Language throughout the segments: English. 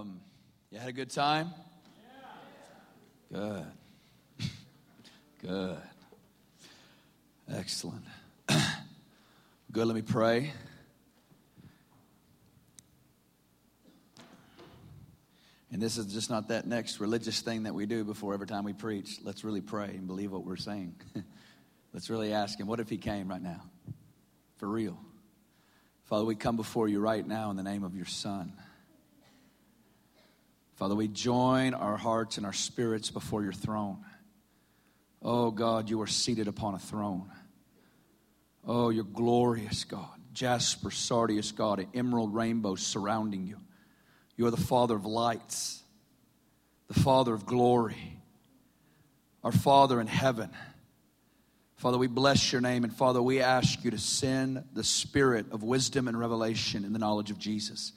Um, you had a good time? Good. Good. Excellent. Good. Let me pray. And this is just not that next religious thing that we do before every time we preach. Let's really pray and believe what we're saying. Let's really ask Him, what if He came right now? For real. Father, we come before you right now in the name of your Son. Father, we join our hearts and our spirits before your throne. Oh God, you are seated upon a throne. Oh, you're glorious, God. Jasper, sardius, God, an emerald rainbow surrounding you. You are the Father of lights, the Father of glory, our Father in heaven. Father, we bless your name, and Father, we ask you to send the spirit of wisdom and revelation in the knowledge of Jesus.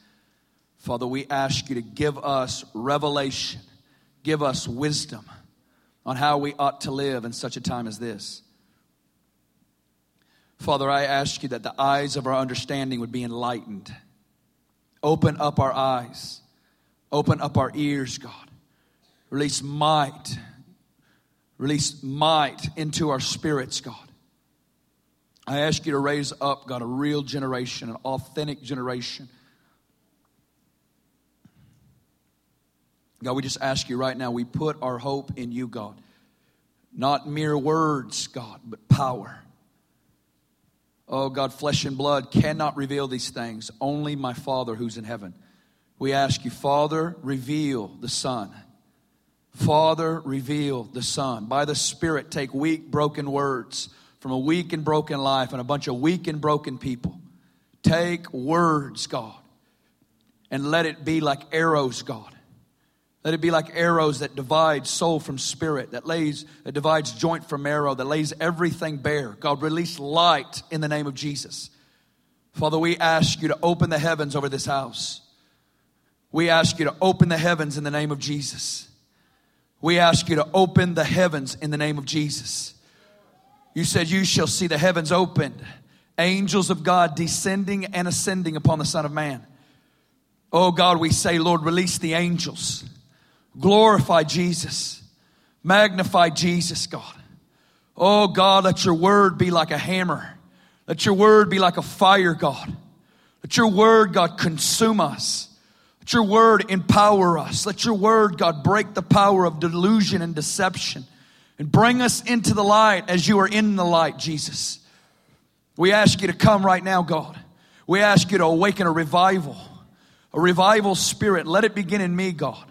Father, we ask you to give us revelation, give us wisdom on how we ought to live in such a time as this. Father, I ask you that the eyes of our understanding would be enlightened. Open up our eyes, open up our ears, God. Release might, release might into our spirits, God. I ask you to raise up, God, a real generation, an authentic generation God, we just ask you right now, we put our hope in you, God. Not mere words, God, but power. Oh, God, flesh and blood cannot reveal these things, only my Father who's in heaven. We ask you, Father, reveal the Son. Father, reveal the Son. By the Spirit, take weak, broken words from a weak and broken life and a bunch of weak and broken people. Take words, God, and let it be like arrows, God let it be like arrows that divide soul from spirit, that lays, that divides joint from marrow, that lays everything bare. God, release light in the name of Jesus. Father, we ask you to open the heavens over this house. We ask you to open the heavens in the name of Jesus. We ask you to open the heavens in the name of Jesus. You said, You shall see the heavens opened, angels of God descending and ascending upon the Son of Man. Oh God, we say, Lord, release the angels. Glorify Jesus. Magnify Jesus, God. Oh, God, let your word be like a hammer. Let your word be like a fire, God. Let your word, God, consume us. Let your word empower us. Let your word, God, break the power of delusion and deception and bring us into the light as you are in the light, Jesus. We ask you to come right now, God. We ask you to awaken a revival, a revival spirit. Let it begin in me, God.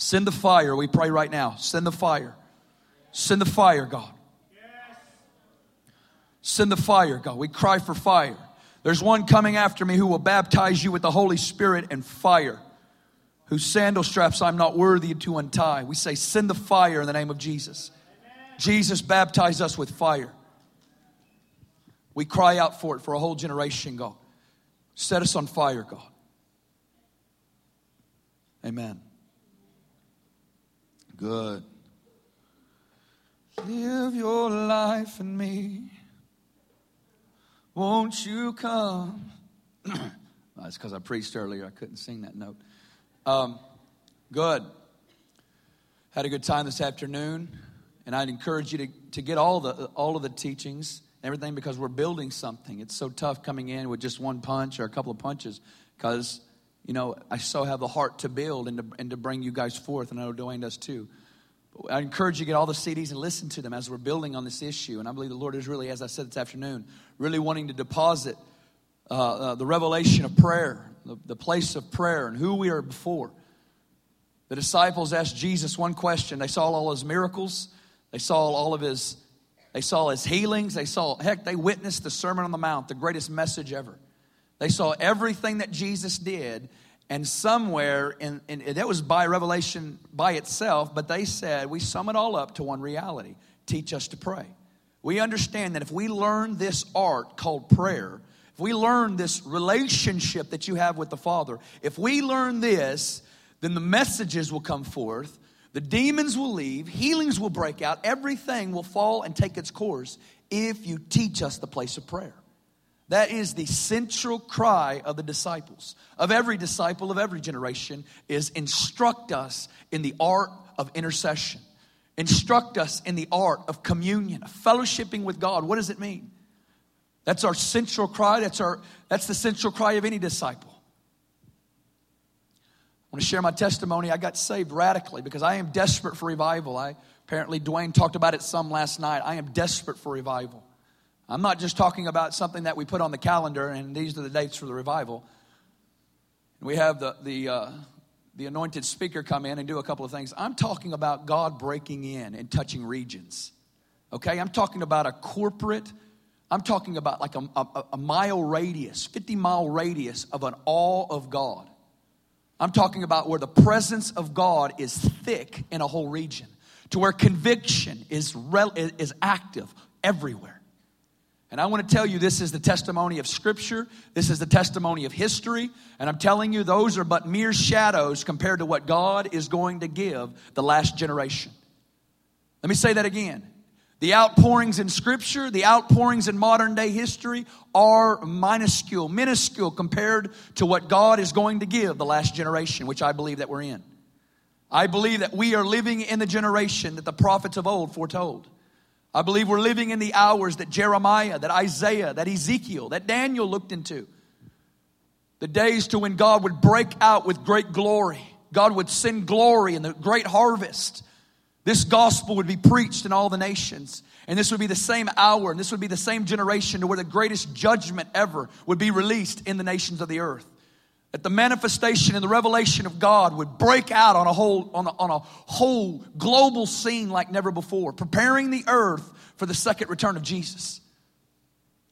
Send the fire, we pray right now. Send the fire. Send the fire, God. Send the fire, God. We cry for fire. There's one coming after me who will baptize you with the Holy Spirit and fire, whose sandal straps I'm not worthy to untie. We say, Send the fire in the name of Jesus. Jesus, baptize us with fire. We cry out for it for a whole generation, God. Set us on fire, God. Amen. Good. Live your life in me. Won't you come? That's because I preached earlier. I couldn't sing that note. Um, good. Had a good time this afternoon, and I'd encourage you to, to get all the all of the teachings, everything, because we're building something. It's so tough coming in with just one punch or a couple of punches, because you know, I so have the heart to build and to, and to bring you guys forth, and I know Dwayne does too. But I encourage you to get all the CDs and listen to them as we're building on this issue. And I believe the Lord is really, as I said this afternoon, really wanting to deposit uh, uh, the revelation of prayer, the, the place of prayer, and who we are before. The disciples asked Jesus one question. They saw all his miracles, they saw all of his they saw his healings. They saw, heck, they witnessed the Sermon on the Mount, the greatest message ever. They saw everything that Jesus did, and somewhere, in, in, that was by revelation by itself, but they said, we sum it all up to one reality teach us to pray. We understand that if we learn this art called prayer, if we learn this relationship that you have with the Father, if we learn this, then the messages will come forth, the demons will leave, healings will break out, everything will fall and take its course if you teach us the place of prayer. That is the central cry of the disciples, of every disciple of every generation, is instruct us in the art of intercession. Instruct us in the art of communion, of fellowshipping with God. What does it mean? That's our central cry. That's, our, that's the central cry of any disciple. I want to share my testimony. I got saved radically because I am desperate for revival. I apparently Dwayne talked about it some last night. I am desperate for revival. I'm not just talking about something that we put on the calendar and these are the dates for the revival. We have the, the, uh, the anointed speaker come in and do a couple of things. I'm talking about God breaking in and touching regions. Okay? I'm talking about a corporate, I'm talking about like a, a, a mile radius, 50 mile radius of an awe of God. I'm talking about where the presence of God is thick in a whole region, to where conviction is, rel- is active everywhere. And I want to tell you this is the testimony of Scripture. This is the testimony of history. And I'm telling you, those are but mere shadows compared to what God is going to give the last generation. Let me say that again. The outpourings in Scripture, the outpourings in modern day history are minuscule, minuscule compared to what God is going to give the last generation, which I believe that we're in. I believe that we are living in the generation that the prophets of old foretold. I believe we're living in the hours that Jeremiah, that Isaiah, that Ezekiel, that Daniel looked into. The days to when God would break out with great glory. God would send glory in the great harvest. This gospel would be preached in all the nations. And this would be the same hour, and this would be the same generation to where the greatest judgment ever would be released in the nations of the earth that the manifestation and the revelation of God would break out on a whole, on a, on a whole global scene like never before, preparing the earth for the second return of Jesus.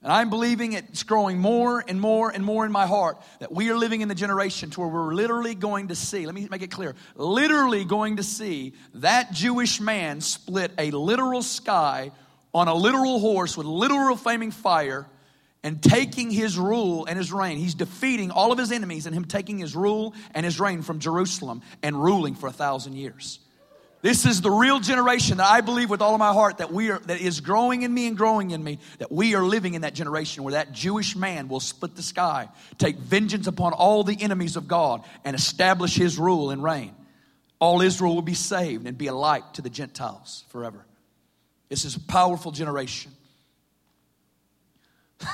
And I'm believing it's growing more and more and more in my heart that we are living in the generation to where we're literally going to see, let me make it clear, literally going to see that Jewish man split a literal sky on a literal horse with literal flaming fire and taking his rule and his reign. He's defeating all of his enemies and him taking his rule and his reign from Jerusalem and ruling for a thousand years. This is the real generation that I believe with all of my heart that we are that is growing in me and growing in me that we are living in that generation where that Jewish man will split the sky, take vengeance upon all the enemies of God and establish his rule and reign. All Israel will be saved and be a light to the Gentiles forever. This is a powerful generation.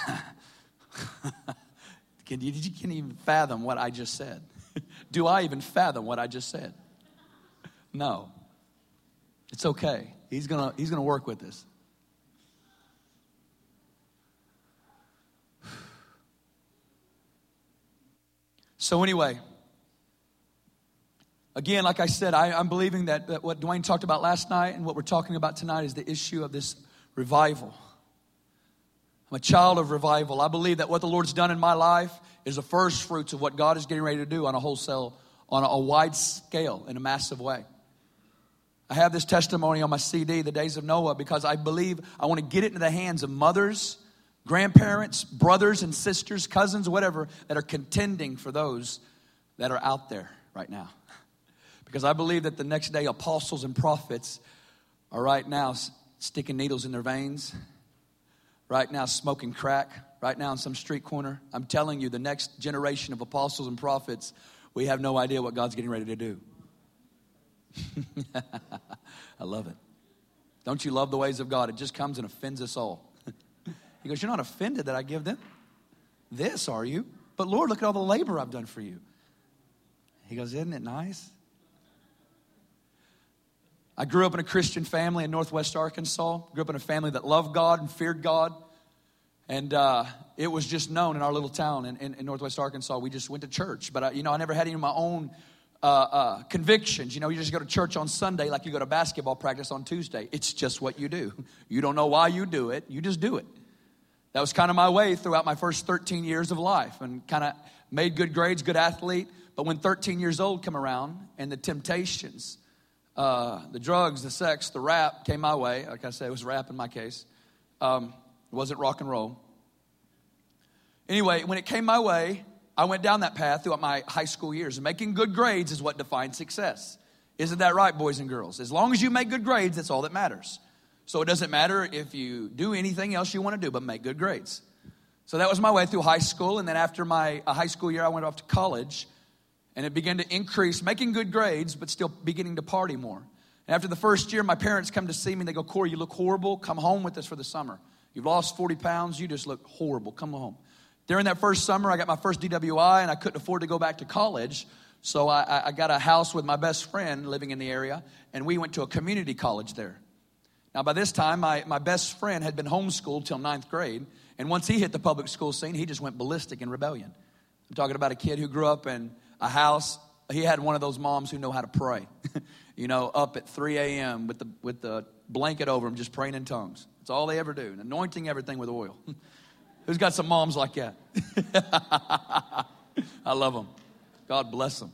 can you, you can't even fathom what I just said. Do I even fathom what I just said? No. It's okay. He's gonna, he's gonna work with this. So, anyway, again, like I said, I, am believing that, that what Dwayne talked about last night and what we're talking about tonight is the issue of this revival. I'm a child of revival. I believe that what the Lord's done in my life is the first fruits of what God is getting ready to do on a wholesale, on a wide scale, in a massive way. I have this testimony on my CD, The Days of Noah, because I believe I want to get it into the hands of mothers, grandparents, brothers and sisters, cousins, whatever, that are contending for those that are out there right now. Because I believe that the next day apostles and prophets are right now sticking needles in their veins right now smoking crack, right now in some street corner. I'm telling you, the next generation of apostles and prophets, we have no idea what God's getting ready to do. I love it. Don't you love the ways of God? It just comes and offends us all. he goes, You're not offended that I give them this, are you? But Lord, look at all the labor I've done for you. He goes, Isn't it nice? I grew up in a Christian family in Northwest Arkansas. Grew up in a family that loved God and feared God. And uh, it was just known in our little town in, in, in Northwest Arkansas. We just went to church. But, uh, you know, I never had any of my own uh, uh, convictions. You know, you just go to church on Sunday like you go to basketball practice on Tuesday. It's just what you do. You don't know why you do it, you just do it. That was kind of my way throughout my first 13 years of life and kind of made good grades, good athlete. But when 13 years old come around and the temptations, uh, the drugs, the sex, the rap came my way. Like I said, it was rap in my case. Um, it wasn't rock and roll. Anyway, when it came my way, I went down that path throughout my high school years. Making good grades is what defines success. Isn't that right, boys and girls? As long as you make good grades, that's all that matters. So it doesn't matter if you do anything else you want to do, but make good grades. So that was my way through high school. And then after my uh, high school year, I went off to college. And it began to increase, making good grades, but still beginning to party more. And after the first year, my parents come to see me. They go, Corey, you look horrible. Come home with us for the summer. You've lost 40 pounds. You just look horrible. Come home. During that first summer, I got my first DWI and I couldn't afford to go back to college. So I, I got a house with my best friend living in the area, and we went to a community college there. Now, by this time, my, my best friend had been homeschooled till ninth grade, and once he hit the public school scene, he just went ballistic in rebellion. I'm talking about a kid who grew up in a house. He had one of those moms who know how to pray, you know, up at 3 a.m. with the, with the blanket over him, just praying in tongues. That's all they ever do, and anointing everything with oil. Who's got some moms like that? I love them. God bless them.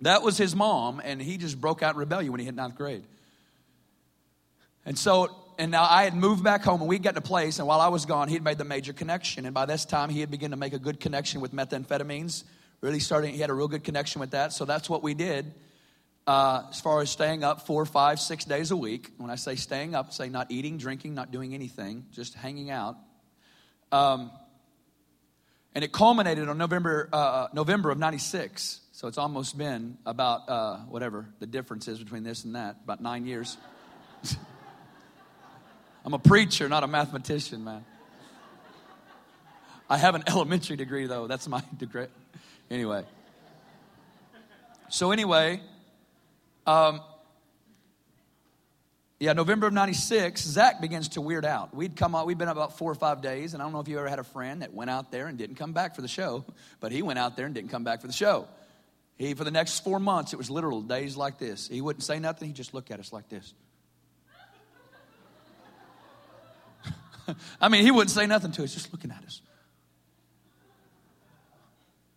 That was his mom, and he just broke out in rebellion when he hit ninth grade. And so, and now I had moved back home, and we'd gotten a place, and while I was gone, he had made the major connection. And by this time, he had begun to make a good connection with methamphetamines. Really starting, he had a real good connection with that. So that's what we did uh, as far as staying up four, five, six days a week. When I say staying up, say not eating, drinking, not doing anything, just hanging out. Um, and it culminated on November, uh November of 96. So it's almost been about uh, whatever the difference is between this and that, about nine years. I'm a preacher, not a mathematician, man. I have an elementary degree, though. That's my degree. Anyway. So, anyway, um, yeah, November of 96, Zach begins to weird out. We'd come out, we'd been about four or five days, and I don't know if you ever had a friend that went out there and didn't come back for the show, but he went out there and didn't come back for the show. He, for the next four months, it was literal days like this. He wouldn't say nothing, he'd just look at us like this. I mean, he wouldn't say nothing to us, just looking at us.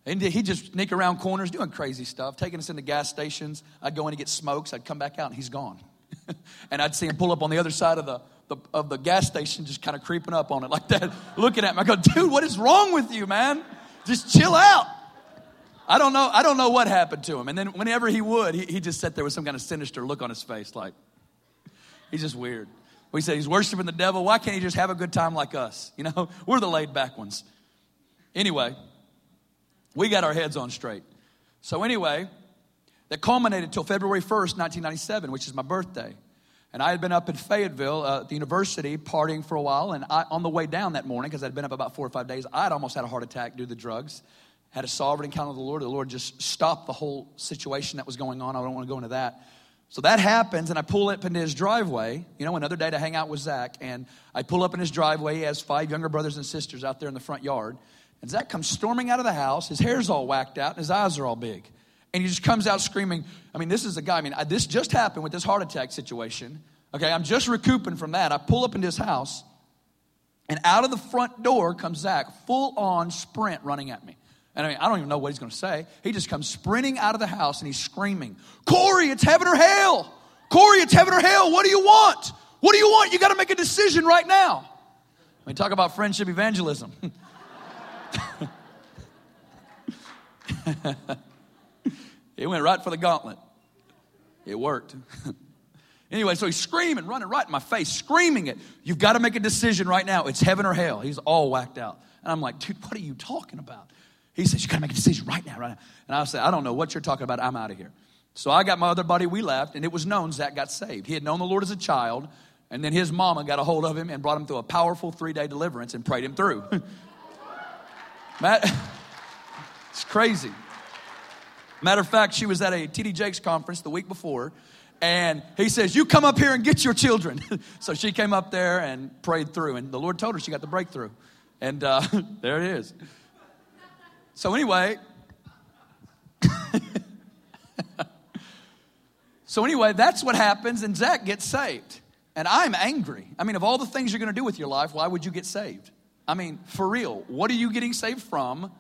And he'd just sneak around corners doing crazy stuff, taking us into gas stations. I'd go in to get smokes. I'd come back out and he's gone. and I'd see him pull up on the other side of the, the, of the gas station, just kind of creeping up on it like that, looking at me. I go, dude, what is wrong with you, man? Just chill out. I don't know. I don't know what happened to him. And then whenever he would, he, he just sat there with some kind of sinister look on his face, like he's just weird. We say he's worshiping the devil. Why can't he just have a good time like us? You know, we're the laid back ones. Anyway, we got our heads on straight. So anyway, that culminated till February 1st, 1997, which is my birthday. And I had been up in Fayetteville uh, at the university partying for a while. And I, on the way down that morning, because I'd been up about four or five days, I'd almost had a heart attack due to the drugs. Had a sovereign encounter with the Lord. The Lord just stopped the whole situation that was going on. I don't want to go into that. So that happens, and I pull up into his driveway. You know, another day to hang out with Zach. And I pull up in his driveway. He has five younger brothers and sisters out there in the front yard. And Zach comes storming out of the house. His hair's all whacked out, and his eyes are all big. And he just comes out screaming. I mean, this is a guy. I mean, this just happened with this heart attack situation. Okay, I'm just recouping from that. I pull up into his house, and out of the front door comes Zach, full on sprint running at me. And I mean, I don't even know what he's going to say. He just comes sprinting out of the house and he's screaming, Corey, it's heaven or hell. Corey, it's heaven or hell. What do you want? What do you want? You got to make a decision right now. I mean, talk about friendship evangelism. it went right for the gauntlet. It worked. anyway, so he's screaming, running right in my face, screaming it. You've got to make a decision right now. It's heaven or hell. He's all whacked out. And I'm like, dude, what are you talking about? He says, You got to make a decision right now, right now. And I said, I don't know what you're talking about. I'm out of here. So I got my other buddy, we left, and it was known Zach got saved. He had known the Lord as a child, and then his mama got a hold of him and brought him through a powerful three day deliverance and prayed him through. Matt, it's crazy. Matter of fact, she was at a TD Jakes conference the week before, and he says, You come up here and get your children. so she came up there and prayed through, and the Lord told her she got the breakthrough. And uh, there it is. So, anyway, so anyway, that's what happens, and Zach gets saved. And I'm angry. I mean, of all the things you're going to do with your life, why would you get saved? I mean, for real, what are you getting saved from?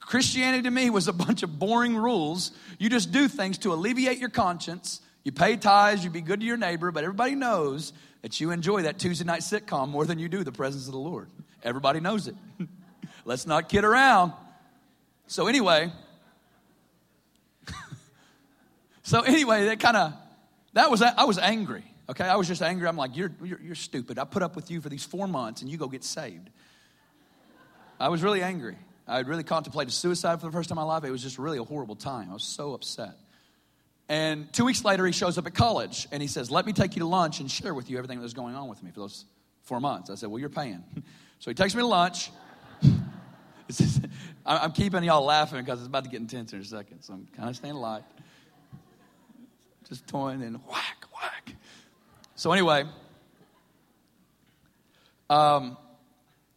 Christianity to me was a bunch of boring rules. You just do things to alleviate your conscience. You pay tithes, you be good to your neighbor, but everybody knows that you enjoy that Tuesday night sitcom more than you do the presence of the Lord. Everybody knows it. Let's not kid around. So, anyway, so anyway, that kind of, that was, I was angry. Okay, I was just angry. I'm like, you're, you're, you're stupid. I put up with you for these four months and you go get saved. I was really angry. I had really contemplated suicide for the first time in my life. It was just really a horrible time. I was so upset. And two weeks later, he shows up at college and he says, Let me take you to lunch and share with you everything that was going on with me for those four months. I said, Well, you're paying. So he takes me to lunch. I'm keeping y'all laughing because it's about to get intense in a second, so I'm kind of staying light. Just toying and whack, whack. So, anyway, um,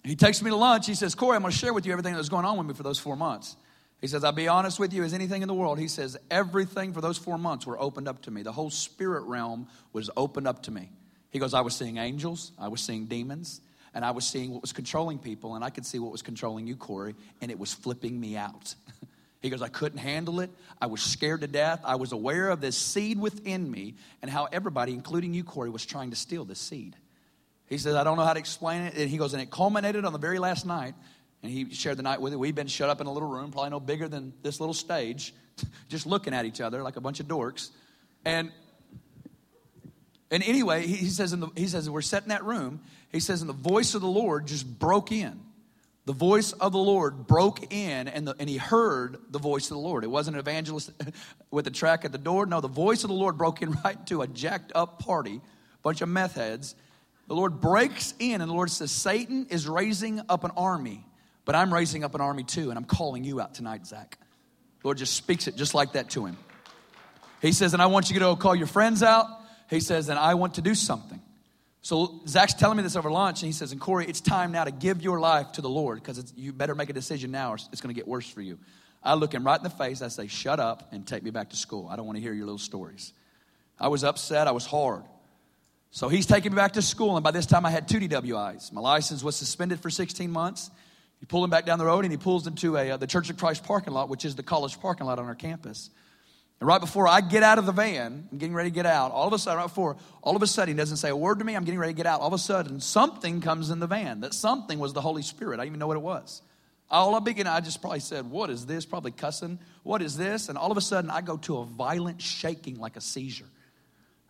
he takes me to lunch. He says, Corey, I'm going to share with you everything that was going on with me for those four months. He says, I'll be honest with you as anything in the world. He says, everything for those four months were opened up to me. The whole spirit realm was opened up to me. He goes, I was seeing angels, I was seeing demons, and I was seeing what was controlling people, and I could see what was controlling you, Corey, and it was flipping me out. he goes, I couldn't handle it. I was scared to death. I was aware of this seed within me and how everybody, including you, Corey, was trying to steal this seed. He says, I don't know how to explain it. And he goes, and it culminated on the very last night and he shared the night with it. We'd been shut up in a little room, probably no bigger than this little stage, just looking at each other like a bunch of dorks. And and anyway, he says, in the, he says, we're set in that room. He says, and the voice of the Lord just broke in. The voice of the Lord broke in, and, the, and he heard the voice of the Lord. It wasn't an evangelist with a track at the door. No, the voice of the Lord broke in right into a jacked up party, bunch of meth heads. The Lord breaks in, and the Lord says, Satan is raising up an army but I'm raising up an army too, and I'm calling you out tonight, Zach. Lord just speaks it just like that to him. He says, and I want you to go call your friends out. He says, and I want to do something. So Zach's telling me this over lunch, and he says, and Corey, it's time now to give your life to the Lord because you better make a decision now or it's going to get worse for you. I look him right in the face. I say, shut up and take me back to school. I don't want to hear your little stories. I was upset. I was hard. So he's taking me back to school, and by this time I had two DWIs. My license was suspended for 16 months. He pull him back down the road, and he pulls into a, uh, the Church of Christ parking lot, which is the college parking lot on our campus. And right before I get out of the van, I'm getting ready to get out. All of a sudden, right before, all of a sudden, he doesn't say a word to me. I'm getting ready to get out. All of a sudden, something comes in the van. That something was the Holy Spirit. I didn't even know what it was. All I begin, I just probably said, What is this? Probably cussing. What is this? And all of a sudden, I go to a violent shaking like a seizure.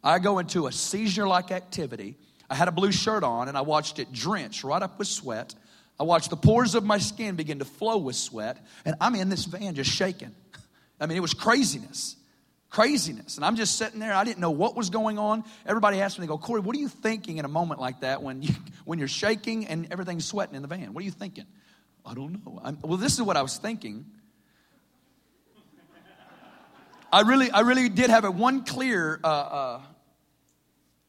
I go into a seizure like activity. I had a blue shirt on, and I watched it drench right up with sweat. I watched the pores of my skin begin to flow with sweat, and I'm in this van just shaking. I mean, it was craziness. Craziness. And I'm just sitting there. I didn't know what was going on. Everybody asked me, they go, Corey, what are you thinking in a moment like that when, you, when you're shaking and everything's sweating in the van? What are you thinking? I don't know. I'm, well, this is what I was thinking. I really, I really did have a one clear uh, uh,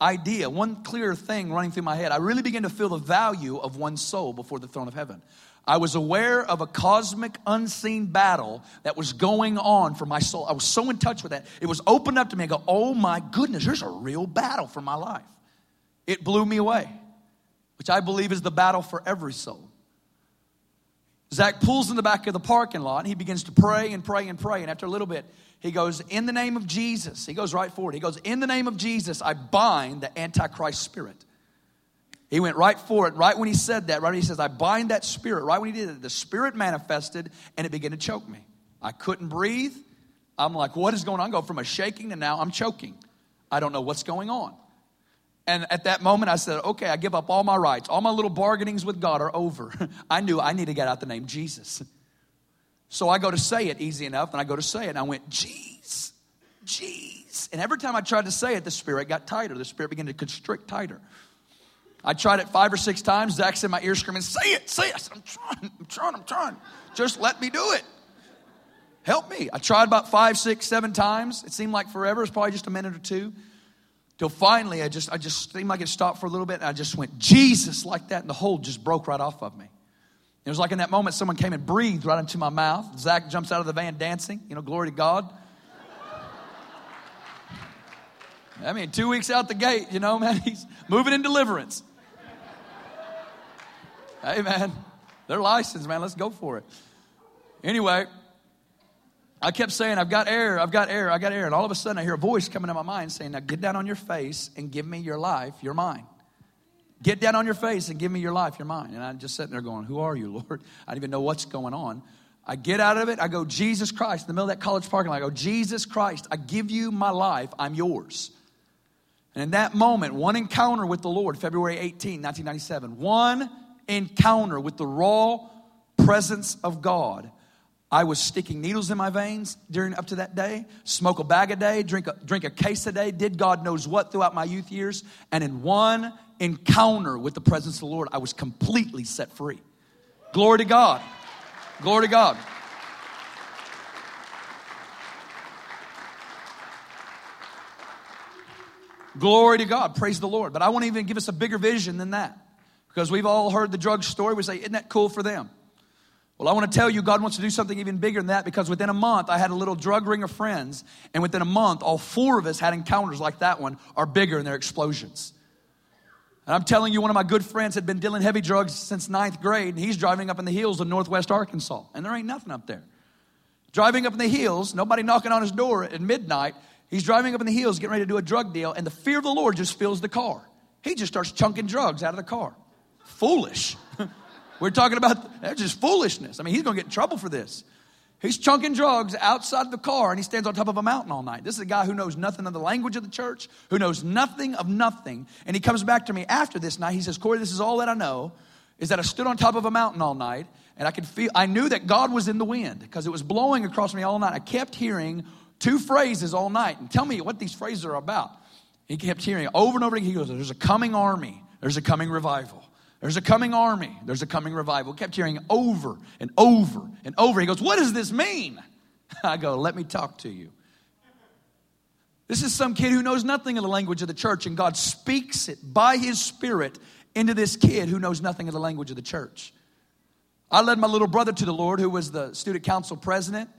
idea, one clear thing running through my head. I really began to feel the value of one soul before the throne of heaven. I was aware of a cosmic unseen battle that was going on for my soul. I was so in touch with that. It was opened up to me. I go, oh my goodness, there's a real battle for my life. It blew me away, which I believe is the battle for every soul. Zach pulls in the back of the parking lot and he begins to pray and pray and pray. And after a little bit, he goes, In the name of Jesus. He goes right forward. He goes, In the name of Jesus, I bind the Antichrist spirit. He went right for it. Right when he said that, right when he says, I bind that spirit, right when he did it, the spirit manifested and it began to choke me. I couldn't breathe. I'm like, what is going on? I go from a shaking to now I'm choking. I don't know what's going on. And at that moment, I said, okay, I give up all my rights. All my little bargainings with God are over. I knew I need to get out the name Jesus. So I go to say it easy enough, and I go to say it, and I went, jeez, jeez. And every time I tried to say it, the spirit got tighter. The spirit began to constrict tighter. I tried it five or six times. Zach's in my ear screaming, say it, say it. I said, I'm trying, I'm trying, I'm trying. Just let me do it. Help me. I tried about five, six, seven times. It seemed like forever. It was probably just a minute or two. Till finally, I just, I just seemed like it stopped for a little bit, and I just went, Jesus, like that, and the hold just broke right off of me. It was like in that moment someone came and breathed right into my mouth. Zach jumps out of the van dancing, you know, glory to God. I mean, two weeks out the gate, you know, man, he's moving in deliverance. Hey, man, they're licensed, man. Let's go for it. Anyway, I kept saying, I've got air, I've got air, I got air. And all of a sudden, I hear a voice coming in my mind saying, Now get down on your face and give me your life, your mind. Get down on your face and give me your life, your mind. And I'm just sitting there going, Who are you, Lord? I don't even know what's going on. I get out of it. I go, Jesus Christ. In the middle of that college parking lot, I go, Jesus Christ, I give you my life. I'm yours. And in that moment, one encounter with the Lord, February 18, 1997, one encounter with the raw presence of God. I was sticking needles in my veins during up to that day, smoke a bag a day, drink a, drink a case a day, did God knows what throughout my youth years. And in one encounter with the presence of the Lord, I was completely set free. Glory to God. Glory to God. Glory to God. Praise the Lord. But I want to even give us a bigger vision than that. Because we've all heard the drug story. We say, isn't that cool for them? Well, I want to tell you, God wants to do something even bigger than that because within a month, I had a little drug ring of friends. And within a month, all four of us had encounters like that one, are bigger in their explosions. And I'm telling you, one of my good friends had been dealing heavy drugs since ninth grade, and he's driving up in the hills of northwest Arkansas. And there ain't nothing up there. Driving up in the hills, nobody knocking on his door at midnight, He's driving up in the hills, getting ready to do a drug deal, and the fear of the Lord just fills the car. He just starts chunking drugs out of the car. Foolish. We're talking about that's just foolishness. I mean, he's going to get in trouble for this. He's chunking drugs outside the car and he stands on top of a mountain all night. This is a guy who knows nothing of the language of the church, who knows nothing of nothing. And he comes back to me after this night. He says, Corey, this is all that I know is that I stood on top of a mountain all night and I could feel, I knew that God was in the wind because it was blowing across me all night. I kept hearing two phrases all night and tell me what these phrases are about. He kept hearing over and over again. He goes, There's a coming army, there's a coming revival. There's a coming army, there's a coming revival. He kept hearing over and over and over. He goes, What does this mean? I go, Let me talk to you. This is some kid who knows nothing of the language of the church, and God speaks it by His Spirit into this kid who knows nothing of the language of the church. I led my little brother to the Lord, who was the student council president.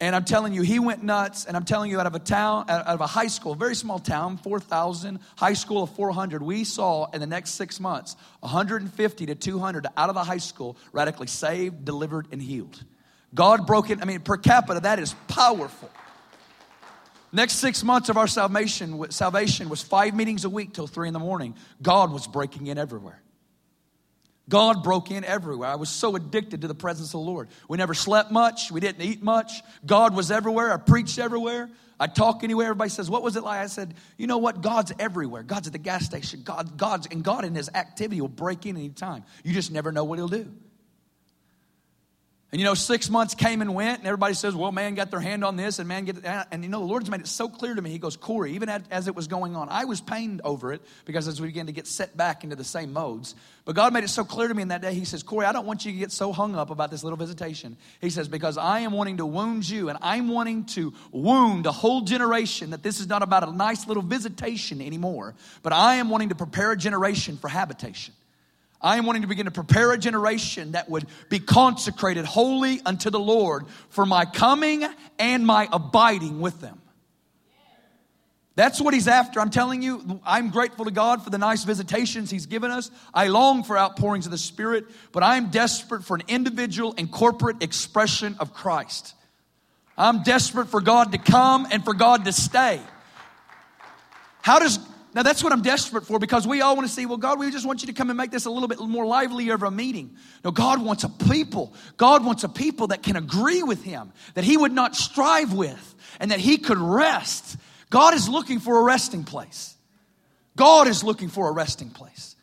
And I'm telling you, he went nuts. And I'm telling you, out of a town, out of a high school, very small town, 4,000, high school of 400, we saw in the next six months 150 to 200 out of the high school radically saved, delivered, and healed. God broke it. I mean, per capita, that is powerful. Next six months of our salvation, salvation was five meetings a week till three in the morning. God was breaking in everywhere. God broke in everywhere. I was so addicted to the presence of the Lord. We never slept much. We didn't eat much. God was everywhere. I preached everywhere. I talk anywhere. Everybody says, "What was it like?" I said, "You know what? God's everywhere. God's at the gas station. God, God's and God in His activity will break in anytime. You just never know what He'll do." And you know, six months came and went, and everybody says, well, man got their hand on this, and man get, and you know, the Lord's made it so clear to me. He goes, Corey, even as it was going on, I was pained over it because as we began to get set back into the same modes. But God made it so clear to me in that day, He says, Corey, I don't want you to get so hung up about this little visitation. He says, because I am wanting to wound you, and I'm wanting to wound a whole generation that this is not about a nice little visitation anymore, but I am wanting to prepare a generation for habitation. I am wanting to begin to prepare a generation that would be consecrated wholly unto the Lord for my coming and my abiding with them. That's what he's after. I'm telling you, I'm grateful to God for the nice visitations he's given us. I long for outpourings of the Spirit, but I'm desperate for an individual and corporate expression of Christ. I'm desperate for God to come and for God to stay. How does now that's what I'm desperate for because we all want to see, well, God, we just want you to come and make this a little bit more lively of a meeting. No, God wants a people. God wants a people that can agree with Him, that He would not strive with, and that He could rest. God is looking for a resting place. God is looking for a resting place.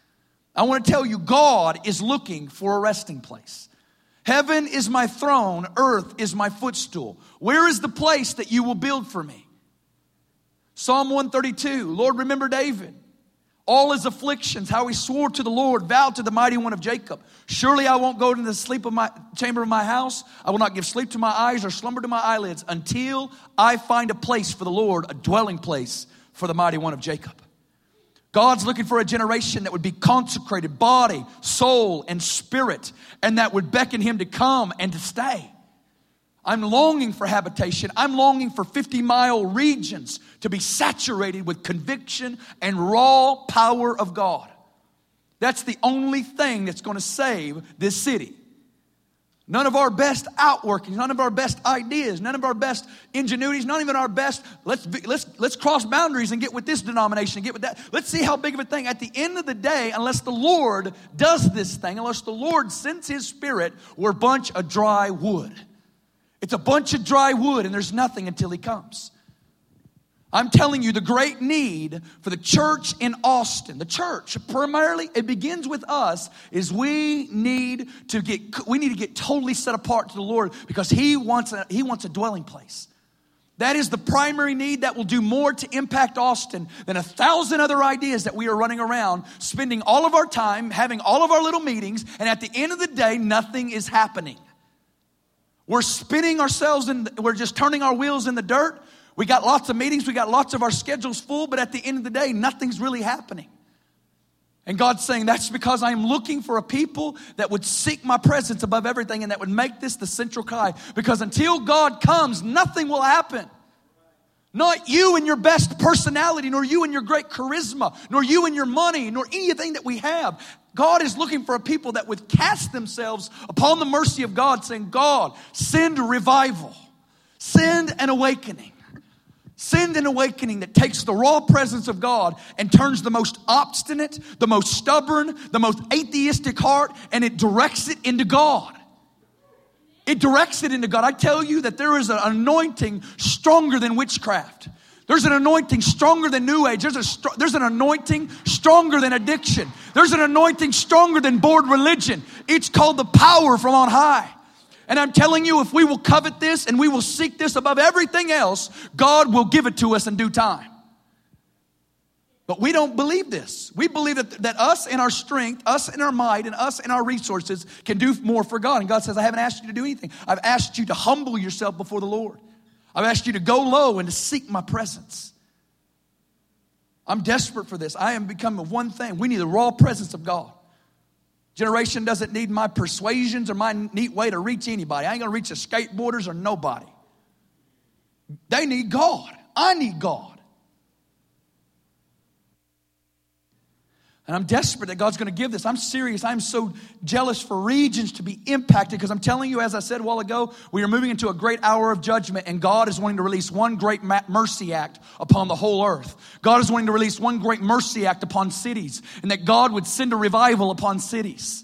I want to tell you, God is looking for a resting place. Heaven is my throne, earth is my footstool. Where is the place that you will build for me? Psalm 132, Lord, remember David. All his afflictions, how he swore to the Lord, vowed to the mighty one of Jacob. Surely I won't go into the sleep of my chamber of my house. I will not give sleep to my eyes or slumber to my eyelids until I find a place for the Lord, a dwelling place for the mighty one of Jacob. God's looking for a generation that would be consecrated, body, soul, and spirit, and that would beckon him to come and to stay. I'm longing for habitation. I'm longing for 50 mile regions to be saturated with conviction and raw power of God. That's the only thing that's going to save this city. None of our best outworkings, none of our best ideas, none of our best ingenuities, not even our best, let's, be, let's, let's cross boundaries and get with this denomination and get with that. Let's see how big of a thing. At the end of the day, unless the Lord does this thing, unless the Lord sends His Spirit, we're a bunch of dry wood. It's a bunch of dry wood and there's nothing until he comes. I'm telling you, the great need for the church in Austin, the church, primarily, it begins with us, is we need to get, we need to get totally set apart to the Lord because He wants a, He wants a dwelling place. That is the primary need that will do more to impact Austin than a thousand other ideas that we are running around, spending all of our time, having all of our little meetings, and at the end of the day, nothing is happening. We're spinning ourselves and we're just turning our wheels in the dirt we got lots of meetings, we got lots of our schedules full, but at the end of the day, nothing's really happening. And God's saying, That's because I'm looking for a people that would seek my presence above everything and that would make this the central cry. Because until God comes, nothing will happen. Not you and your best personality, nor you and your great charisma, nor you and your money, nor anything that we have. God is looking for a people that would cast themselves upon the mercy of God, saying, God, send revival, send an awakening. Send an awakening that takes the raw presence of God and turns the most obstinate, the most stubborn, the most atheistic heart, and it directs it into God. It directs it into God. I tell you that there is an anointing stronger than witchcraft. There's an anointing stronger than New Age. There's, a, there's an anointing stronger than addiction. There's an anointing stronger than bored religion. It's called the power from on high. And I'm telling you, if we will covet this and we will seek this above everything else, God will give it to us in due time. But we don't believe this. We believe that, that us in our strength, us in our might, and us in our resources can do more for God. And God says, I haven't asked you to do anything. I've asked you to humble yourself before the Lord. I've asked you to go low and to seek my presence. I'm desperate for this. I am becoming one thing. We need the raw presence of God. Generation doesn't need my persuasions or my neat way to reach anybody. I ain't gonna reach the skateboarders or nobody. They need God. I need God. And I'm desperate that God's going to give this. I'm serious. I'm so jealous for regions to be impacted because I'm telling you, as I said a while ago, we are moving into a great hour of judgment, and God is wanting to release one great mercy act upon the whole earth. God is wanting to release one great mercy act upon cities, and that God would send a revival upon cities.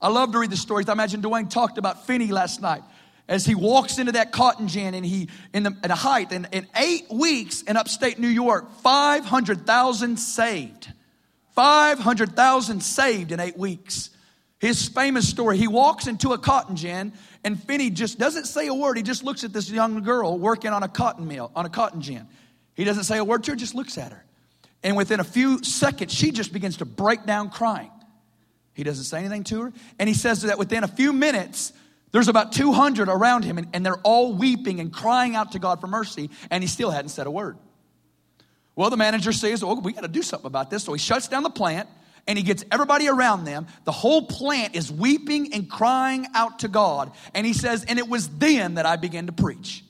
I love to read the stories. I imagine Dwayne talked about Finney last night as he walks into that cotton gin and he in the at a height in, in eight weeks in upstate New York, 500,000 saved. 500,000 saved in eight weeks. His famous story, he walks into a cotton gin and Finney just doesn't say a word. He just looks at this young girl working on a cotton mill, on a cotton gin. He doesn't say a word to her, just looks at her. And within a few seconds, she just begins to break down crying. He doesn't say anything to her. And he says that within a few minutes, there's about 200 around him, and, and they're all weeping and crying out to God for mercy, and he still hadn't said a word. Well, the manager says, Well, we got to do something about this. So he shuts down the plant and he gets everybody around them. The whole plant is weeping and crying out to God. And he says, And it was then that I began to preach.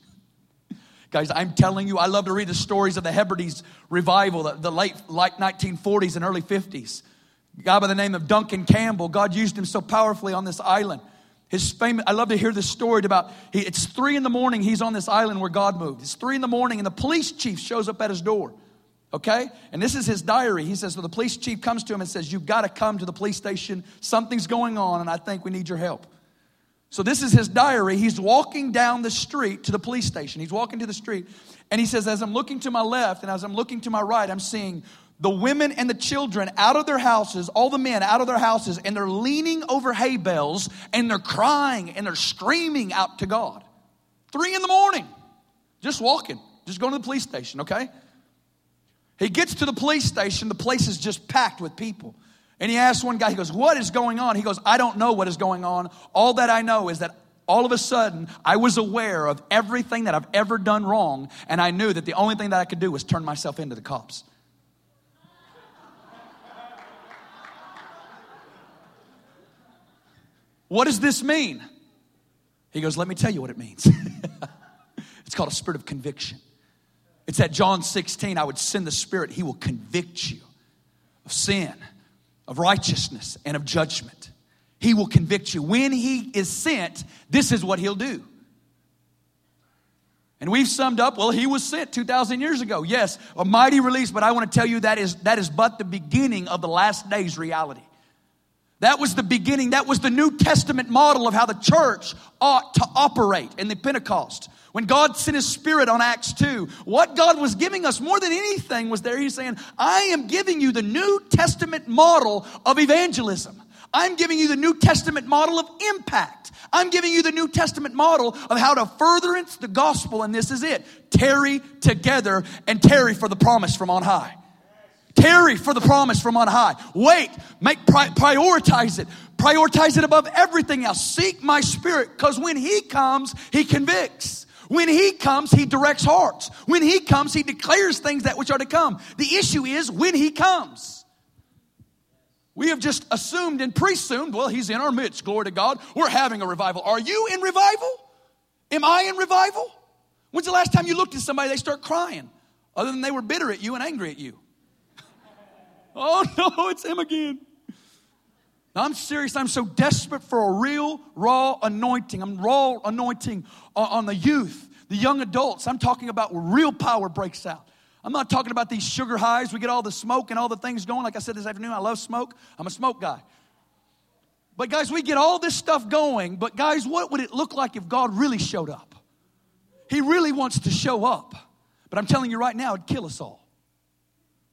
Guys, I'm telling you, I love to read the stories of the Hebrides revival, the, the late, late 1940s and early 50s. A guy by the name of Duncan Campbell, God used him so powerfully on this island. His famous, I love to hear this story about, he, it's three in the morning, he's on this island where God moved. It's three in the morning and the police chief shows up at his door. Okay? And this is his diary. He says, so the police chief comes to him and says, You've got to come to the police station. Something's going on, and I think we need your help. So this is his diary. He's walking down the street to the police station. He's walking to the street, and he says, As I'm looking to my left and as I'm looking to my right, I'm seeing the women and the children out of their houses, all the men out of their houses, and they're leaning over hay bales and they're crying and they're screaming out to God. Three in the morning, just walking, just going to the police station, okay? He gets to the police station, the place is just packed with people. And he asks one guy, he goes, What is going on? He goes, I don't know what is going on. All that I know is that all of a sudden I was aware of everything that I've ever done wrong, and I knew that the only thing that I could do was turn myself into the cops. What does this mean? He goes, Let me tell you what it means. it's called a spirit of conviction. It's at John 16, I would send the Spirit, He will convict you of sin, of righteousness, and of judgment. He will convict you. When He is sent, this is what He'll do. And we've summed up, well, He was sent 2,000 years ago. Yes, a mighty release, but I want to tell you that is, that is but the beginning of the last days reality. That was the beginning. That was the New Testament model of how the church ought to operate in the Pentecost. When God sent His Spirit on Acts 2, what God was giving us more than anything was there. He's saying, I am giving you the New Testament model of evangelism. I'm giving you the New Testament model of impact. I'm giving you the New Testament model of how to furtherance the gospel, and this is it. Tarry together and tarry for the promise from on high. Tarry for the promise from on high. Wait, make prioritize it. Prioritize it above everything else. Seek my spirit, because when he comes, he convicts. When he comes, he directs hearts. When he comes, he declares things that which are to come. The issue is when he comes. We have just assumed and presumed, well, he's in our midst, glory to God. We're having a revival. Are you in revival? Am I in revival? When's the last time you looked at somebody, they start crying, other than they were bitter at you and angry at you? oh no, it's him again. I'm serious. I'm so desperate for a real, raw anointing. I'm raw anointing on, the youth, the young adults. I'm talking about where real power breaks out. I'm not talking about these sugar highs. We get all the smoke and all the things going. Like I said this afternoon, I love smoke. I'm a smoke guy. But guys, we get all this stuff going. But guys, what would it look like if God really showed up? He really wants to show up. But I'm telling you right now, it'd kill us all.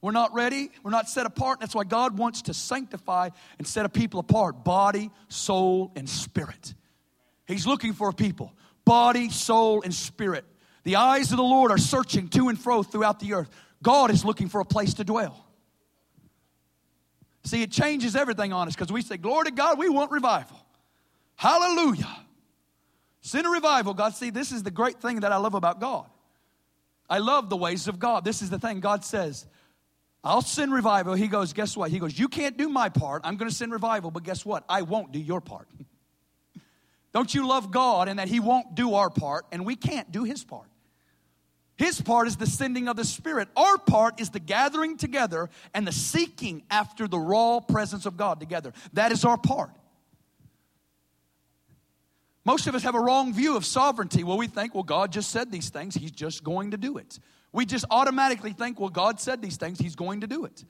We're not ready. We're not set apart. That's why God wants to sanctify and set a people apart body, soul, and spirit. He's looking for a people body, soul, and spirit. The eyes of the Lord are searching to and fro throughout the earth. God is looking for a place to dwell. See, it changes everything on us because we say, Glory to God, we want revival. Hallelujah. Send a revival, God. See, this is the great thing that I love about God. I love the ways of God. This is the thing God says, I'll send revival. He goes, Guess what? He goes, You can't do my part. I'm going to send revival, but guess what? I won't do your part. Don't you love God and that He won't do our part and we can't do His part? His part is the sending of the Spirit. Our part is the gathering together and the seeking after the raw presence of God together. That is our part. Most of us have a wrong view of sovereignty. Well, we think, well, God just said these things, He's just going to do it. We just automatically think, well, God said these things, He's going to do it.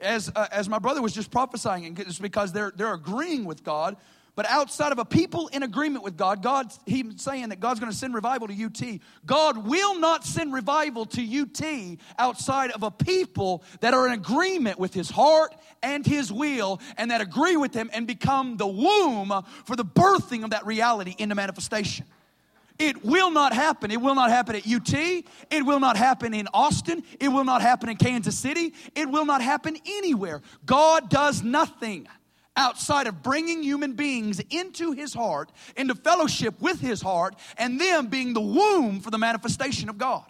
As, uh, as my brother was just prophesying, it's because they're, they're agreeing with God, but outside of a people in agreement with God, God, He's saying that God's going to send revival to UT. God will not send revival to UT outside of a people that are in agreement with His heart and His will and that agree with Him and become the womb for the birthing of that reality into manifestation. It will not happen. It will not happen at UT. It will not happen in Austin. It will not happen in Kansas City. It will not happen anywhere. God does nothing outside of bringing human beings into his heart, into fellowship with his heart, and them being the womb for the manifestation of God.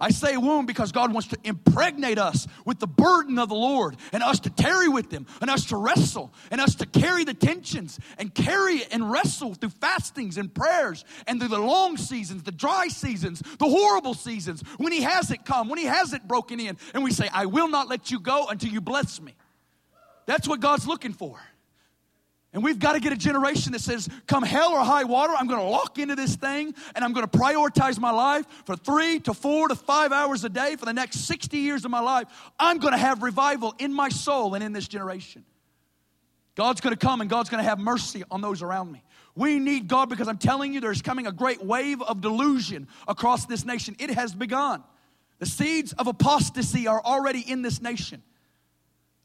I say womb because God wants to impregnate us with the burden of the Lord and us to tarry with Him and us to wrestle and us to carry the tensions and carry it and wrestle through fastings and prayers and through the long seasons, the dry seasons, the horrible seasons, when He has it come, when He has it broken in, and we say, I will not let you go until you bless me. That's what God's looking for. And we've got to get a generation that says, come hell or high water, I'm going to lock into this thing and I'm going to prioritize my life for three to four to five hours a day for the next 60 years of my life. I'm going to have revival in my soul and in this generation. God's going to come and God's going to have mercy on those around me. We need God because I'm telling you, there's coming a great wave of delusion across this nation. It has begun. The seeds of apostasy are already in this nation.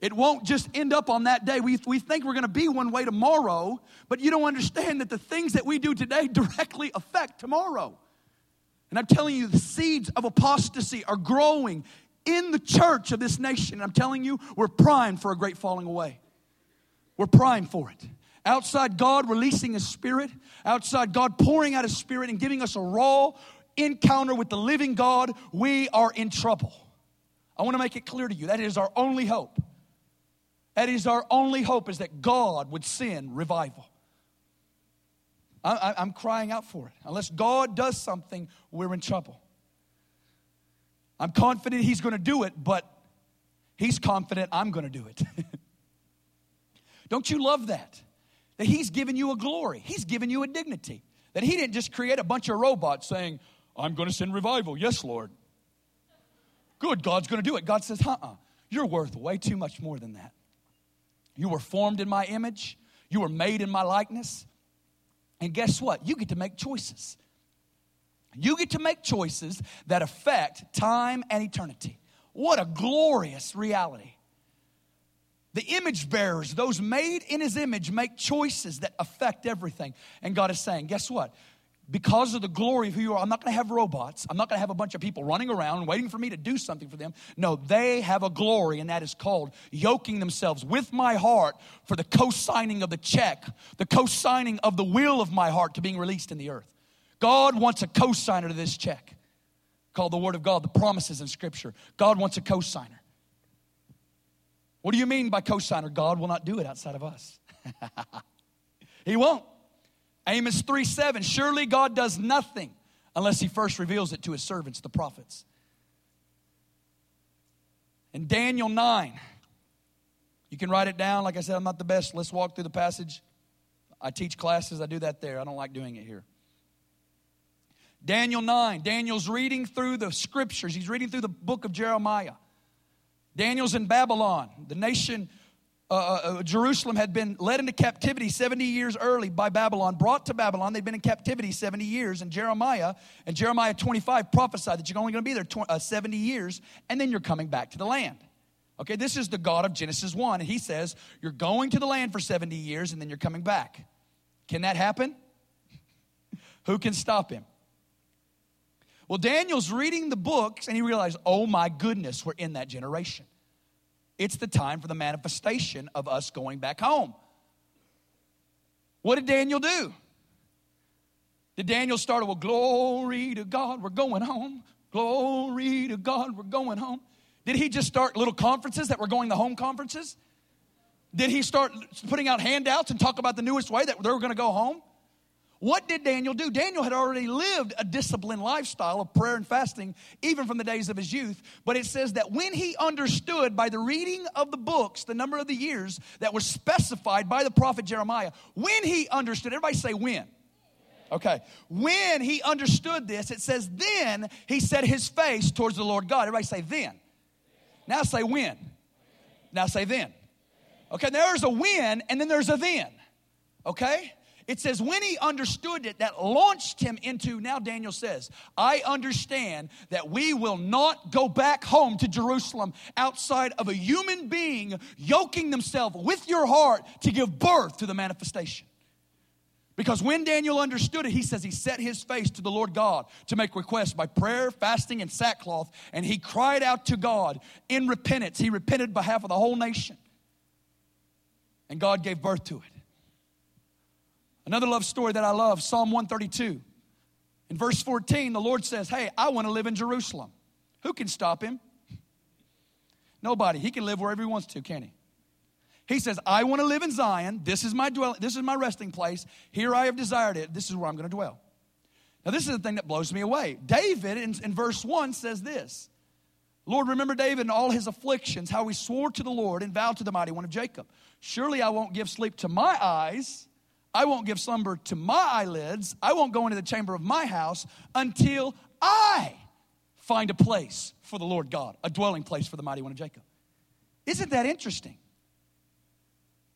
It won't just end up on that day. We, we think we're going to be one way tomorrow, but you don't understand that the things that we do today directly affect tomorrow. And I'm telling you, the seeds of apostasy are growing in the church of this nation. And I'm telling you, we're primed for a great falling away. We're primed for it. Outside God releasing His Spirit, outside God pouring out His Spirit and giving us a raw encounter with the living God, we are in trouble. I want to make it clear to you that is our only hope. That is our only hope is that God would send revival. I, am crying out for it. Unless God does something, we're in trouble. I'm confident He's going to do it, but He's confident I'm going to do it. Don't you love that? That He's given you a glory, He's given you a dignity. That He didn't just create a bunch of robots saying, I'm going to send revival. Yes, Lord. Good, God's going to do it. God says, uh uh-uh, uh, you're worth way too much more than that. You were formed in my image, you were made in my likeness. And guess what? You get to make choices. You get to make choices that affect time and eternity. What a glorious reality. The image bearers, those made in his image, make choices that affect everything. And God is saying, guess what? Because of the glory of who you are, I'm not gonna have robots. I'm not gonna have a bunch of people running around waiting for me to do something for them. No, they have a glory, and that is called yoking themselves with my heart for the co signing of the check, the co signing of the will of my heart to being released in the earth. God wants a co signer to this check called the Word of God, the promises in Scripture. God wants a co signer. What do you mean by co signer? God will not do it outside of us. he won't. Amos 3 7. Surely God does nothing unless he first reveals it to his servants, the prophets. In Daniel 9, you can write it down. Like I said, I'm not the best. Let's walk through the passage. I teach classes, I do that there. I don't like doing it here. Daniel 9, Daniel's reading through the scriptures, he's reading through the book of Jeremiah. Daniel's in Babylon. The nation, uh, uh, uh, Jerusalem, had been led into captivity 70 years early by Babylon, brought to Babylon. They'd been in captivity 70 years. And Jeremiah, and Jeremiah 25 prophesied that you're only going to be there 20, uh, 70 years, and then you're coming back to the land. Okay, this is the God of Genesis 1. And he says, You're going to the land for 70 years, and then you're coming back. Can that happen? Who can stop him? Well, Daniel's reading the books and he realized, oh my goodness, we're in that generation. It's the time for the manifestation of us going back home. What did Daniel do? Did Daniel start, well, glory to God, we're going home. Glory to God, we're going home. Did he just start little conferences that were going to home conferences? Did he start putting out handouts and talk about the newest way that they were going to go home? What did Daniel do? Daniel had already lived a disciplined lifestyle of prayer and fasting, even from the days of his youth. But it says that when he understood by the reading of the books, the number of the years that was specified by the prophet Jeremiah, when he understood, everybody say when. Okay. When he understood this, it says, then he set his face towards the Lord God. Everybody say then. Now say when. Now say then. Okay, there's a when and then there's a then. Okay? It says, when he understood it, that launched him into, now Daniel says, I understand that we will not go back home to Jerusalem outside of a human being yoking themselves with your heart to give birth to the manifestation. Because when Daniel understood it, he says he set his face to the Lord God to make requests by prayer, fasting, and sackcloth, and he cried out to God in repentance. He repented behalf of the whole nation. And God gave birth to it. Another love story that I love, Psalm 132. In verse 14, the Lord says, Hey, I want to live in Jerusalem. Who can stop him? Nobody. He can live wherever he wants to, can he? He says, I want to live in Zion. This is my dwelling, this is my resting place. Here I have desired it. This is where I'm going to dwell. Now, this is the thing that blows me away. David, in, in verse 1, says this Lord, remember David and all his afflictions, how he swore to the Lord and vowed to the mighty one of Jacob. Surely I won't give sleep to my eyes I won't give slumber to my eyelids. I won't go into the chamber of my house until I find a place for the Lord God, a dwelling place for the mighty one of Jacob. Isn't that interesting?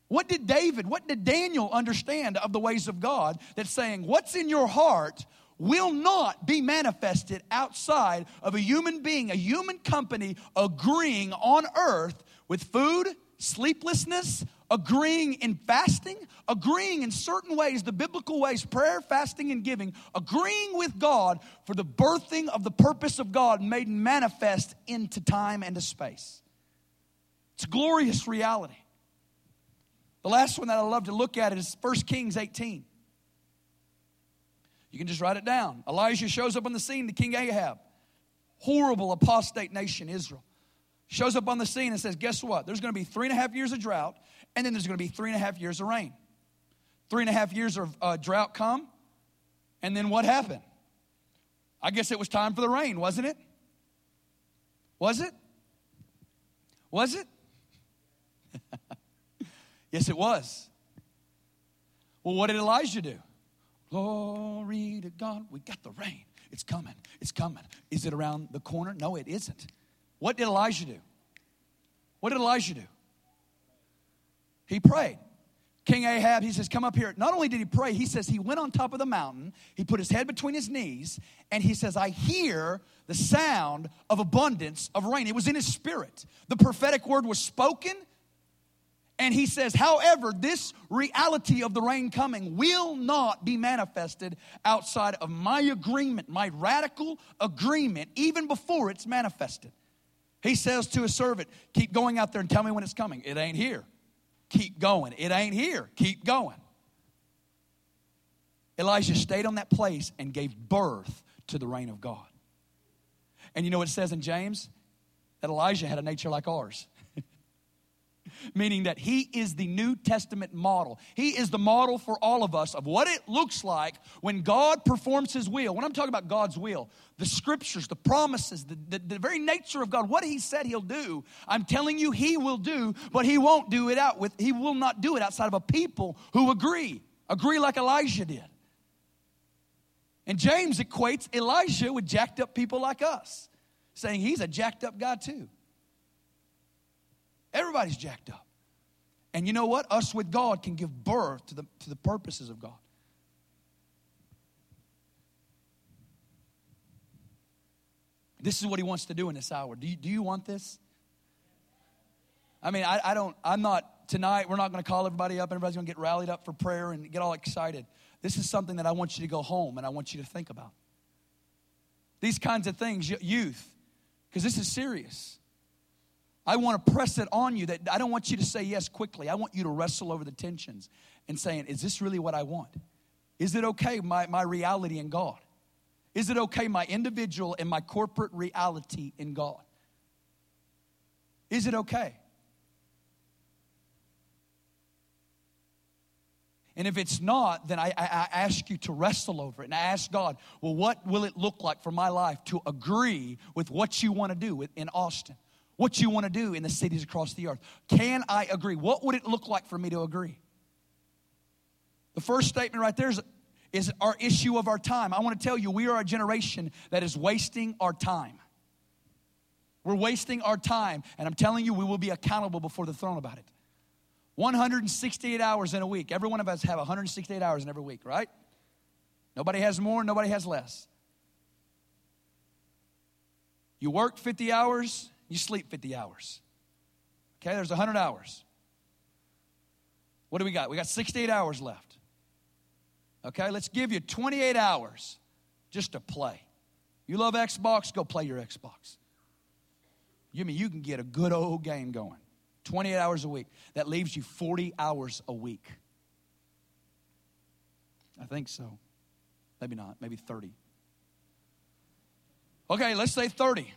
What did David, what did Daniel understand of the ways of God that's saying, what's in your heart will not be manifested outside of a human being, a human company agreeing on earth with food, sleeplessness, agreeing in fasting, agreeing in certain ways, the biblical ways, prayer, fasting, and giving, agreeing with God for the birthing of the purpose of God made manifest into time and to space. It's a glorious reality. The last one that I love to look at is 1 Kings 18. You can just write it down. Elijah shows up on the scene to King Ahab, horrible apostate nation, Israel. Shows up on the scene and says, Guess what? There's going to be three and a half years of drought, and then there's going to be three and a half years of rain. Three and a half years of uh, drought come, and then what happened? I guess it was time for the rain, wasn't it? Was it? Was it? yes, it was. Well, what did Elijah do? Glory to God, we got the rain. It's coming. It's coming. Is it around the corner? No, it isn't. What did Elijah do? What did Elijah do? He prayed. King Ahab, he says, Come up here. Not only did he pray, he says he went on top of the mountain, he put his head between his knees, and he says, I hear the sound of abundance of rain. It was in his spirit. The prophetic word was spoken, and he says, however, this reality of the rain coming will not be manifested outside of my agreement, my radical agreement, even before it's manifested. He says to his servant, Keep going out there and tell me when it's coming. It ain't here. Keep going. It ain't here. Keep going. Elijah stayed on that place and gave birth to the reign of God. And you know what it says in James? That Elijah had a nature like ours meaning that he is the New Testament model. He is the model for all of us of what it looks like when God performs his will. When I'm talking about God's will, the scriptures, the promises, the, the, the, very nature of God, what he said he'll do, I'm telling you he will do, but he won't do it out with, he will not do it outside of a people who agree. Agree like Elijah did. And James equates Elijah with jacked up people like us, saying he's a jacked up guy too. Everybody's jacked up. And you know what? Us with God can give birth to the, to the purposes of God. This is what he wants to do in this hour. Do you, do you want this? I mean, I, I don't, I'm not, tonight, we're not going to call everybody up. Everybody's going to get rallied up for prayer and get all excited. This is something that I want you to go home and I want you to think about. These kinds of things, youth, because this is serious. I want to press it on you that I don't want you to say yes quickly. I want you to wrestle over the tensions and saying, is this really what I want? Is it okay, my, my reality in God? Is it okay, my individual and my corporate reality in God? Is it okay? And if it's not, then I, I, I, ask you to wrestle over it. And I ask God, well, what will it look like for my life to agree with what you want to do in Austin? What you want to do in the cities across the earth. Can I agree? What would it look like for me to agree? The first statement right there is, is our issue of our time. I want to tell you, we are a generation that is wasting our time. We're wasting our time, and I'm telling you, we will be accountable before the throne about it. 168 hours in a week. Every one of us have 168 hours in every week, right? Nobody has more, nobody has less. You work 50 hours, you sleep 50 hours. Okay, there's 100 hours. What do we got? We got 68 hours left. Okay, let's give you 28 hours just to play. You love Xbox? Go play your Xbox. You mean you can get a good old game going. 28 hours a week. That leaves you 40 hours a week. I think so. Maybe not. Maybe 30. Okay, let's say 30.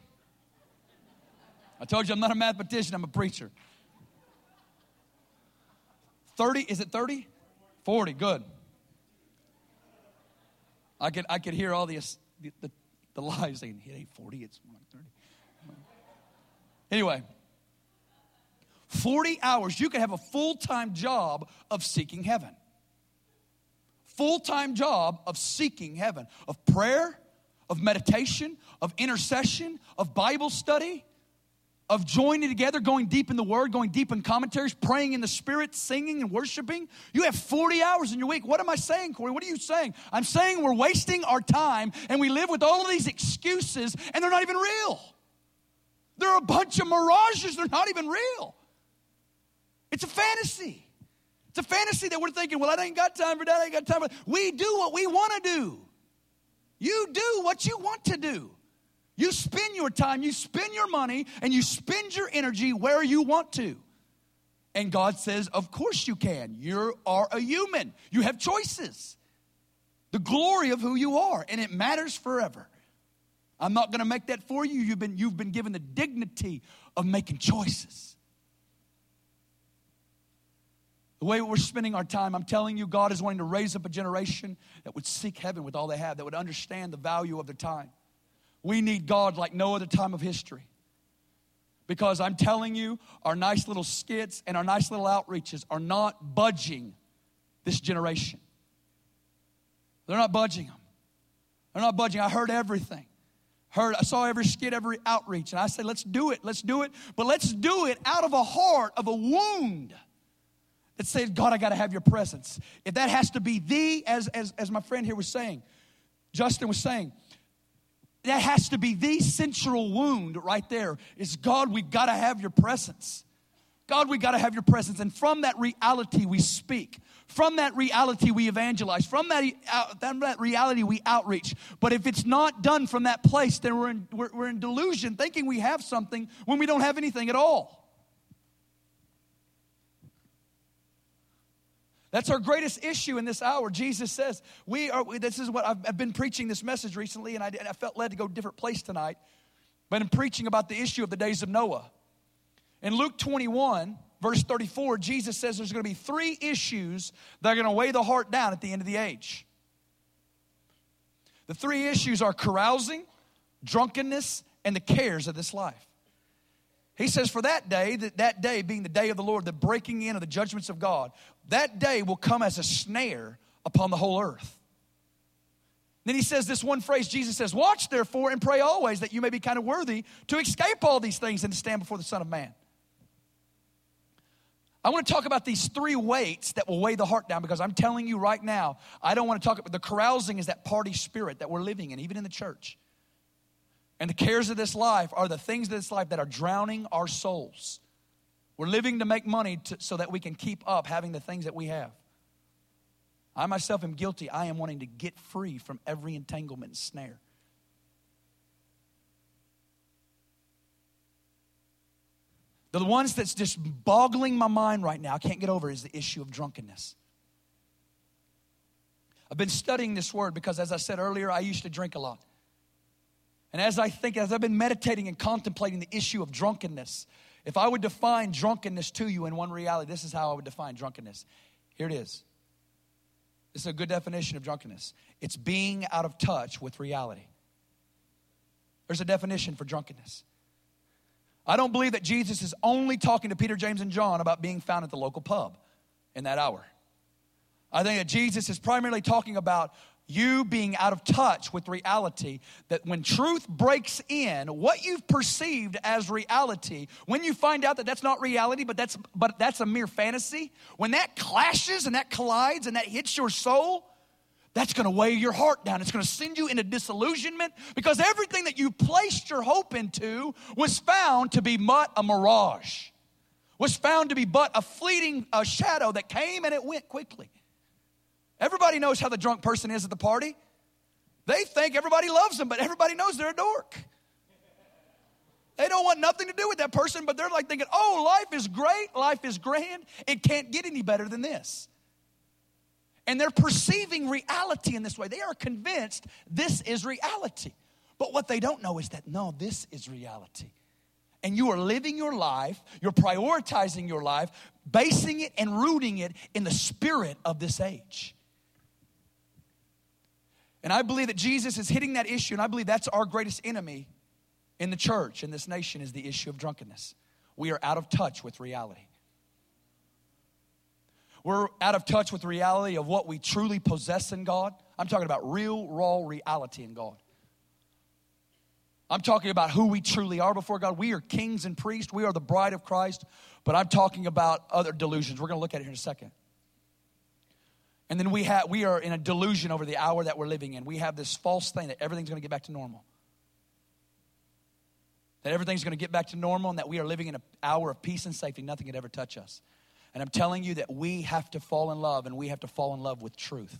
I told you I'm not a mathematician, I'm a preacher. 30, is it 30? 40, good. I could, I could hear all the, the, the, the lies saying, it ain't 40, it's more like 30. Anyway, 40 hours, you could have a full time job of seeking heaven. Full time job of seeking heaven, of prayer, of meditation, of intercession, of Bible study, of joining together, going deep in the Word, going deep in commentaries, praying in the Spirit, singing and worshiping. You have 40 hours in your week. What am I saying, Corey? What are you saying? I'm saying we're wasting our time and we live with all of these excuses and they're not even real. They're a bunch of mirages, they're not even real. It's a fantasy. It's a fantasy that we're thinking, well, I ain't got time for that, I ain't got time for that. We do what we want to do. You do what you want to do. You spend your time, you spend your money, and you spend your energy where you want to. And God says, Of course you can. You are a human, you have choices. The glory of who you are, and it matters forever. I'm not going to make that for you. You've been, you've been given the dignity of making choices. The way we're spending our time, I'm telling you, God is wanting to raise up a generation that would seek heaven with all they have, that would understand the value of their time. We need God like no other time of history. Because I'm telling you, our nice little skits and our nice little outreaches are not budging this generation. They're not budging them. They're not budging. I heard everything. Heard, I saw every skit, every outreach, and I said, let's do it, let's do it, but let's do it out of a heart of a wound that said, God, I got to have your presence. If that has to be the, as, as, as my friend here was saying, Justin was saying, that has to be the central wound right there is God, we got to have your presence. God, we got to have your presence. And from that reality, we speak. From that reality, we evangelize. From that, uh, that reality, we outreach. But if it's not done from that place, then we're in, we're, we're in delusion, thinking we have something when we don't have anything at all. That's our greatest issue in this hour. Jesus says, we are, this is what I've, I've been preaching this message recently, and I, and I, felt led to go a different place tonight. But I'm preaching about the issue of the days of Noah. In Luke 21, verse 34, Jesus says there's going to be three issues that are going to weigh the heart down at the end of the age. The three issues are carousing, drunkenness, and the cares of this life. He says, For that day, that, that day being the day of the Lord, the breaking in of the judgments of God, that day will come as a snare upon the whole earth. Then he says this one phrase Jesus says, Watch therefore and pray always that you may be kind of worthy to escape all these things and to stand before the Son of Man. I want to talk about these three weights that will weigh the heart down because I'm telling you right now, I don't want to talk about the carousing is that party spirit that we're living in, even in the church. And the cares of this life are the things of this life that are drowning our souls. We're living to make money to, so that we can keep up having the things that we have. I myself am guilty. I am wanting to get free from every entanglement and snare. The ones that's just boggling my mind right now, I can't get over, is the issue of drunkenness. I've been studying this word because, as I said earlier, I used to drink a lot. And as I think, as I've been meditating and contemplating the issue of drunkenness, if I would define drunkenness to you in one reality, this is how I would define drunkenness. Here it is. This is a good definition of drunkenness it's being out of touch with reality. There's a definition for drunkenness. I don't believe that Jesus is only talking to Peter, James, and John about being found at the local pub in that hour. I think that Jesus is primarily talking about you being out of touch with reality that when truth breaks in what you've perceived as reality when you find out that that's not reality but that's but that's a mere fantasy when that clashes and that collides and that hits your soul that's going to weigh your heart down. It's going to send you into disillusionment because everything that you placed your hope into was found to be but a mirage was found to be but a fleeting a shadow that came and it went quickly Everybody knows how the drunk person is at the party. They think everybody loves them, but everybody knows they're a dork. They don't want nothing to do with that person, but they're like thinking, oh, life is great, life is grand. It can't get any better than this. And they're perceiving reality in this way. They are convinced this is reality. But what they don't know is that, no, this is reality. And you are living your life, you're prioritizing your life, basing it and rooting it in the spirit of this age. And I believe that Jesus is hitting that issue, and I believe that's our greatest enemy in the church, in this nation, is the issue of drunkenness. We are out of touch with reality. We're out of touch with reality of what we truly possess in God. I'm talking about real, raw reality in God. I'm talking about who we truly are before God. We are kings and priests. We are the bride of Christ. But I'm talking about other delusions. We're going to look at it here in a second. And then we, have, we are in a delusion over the hour that we're living in. We have this false thing that everything's going to get back to normal. That everything's going to get back to normal and that we are living in an hour of peace and safety. Nothing could ever touch us. And I'm telling you that we have to fall in love and we have to fall in love with truth.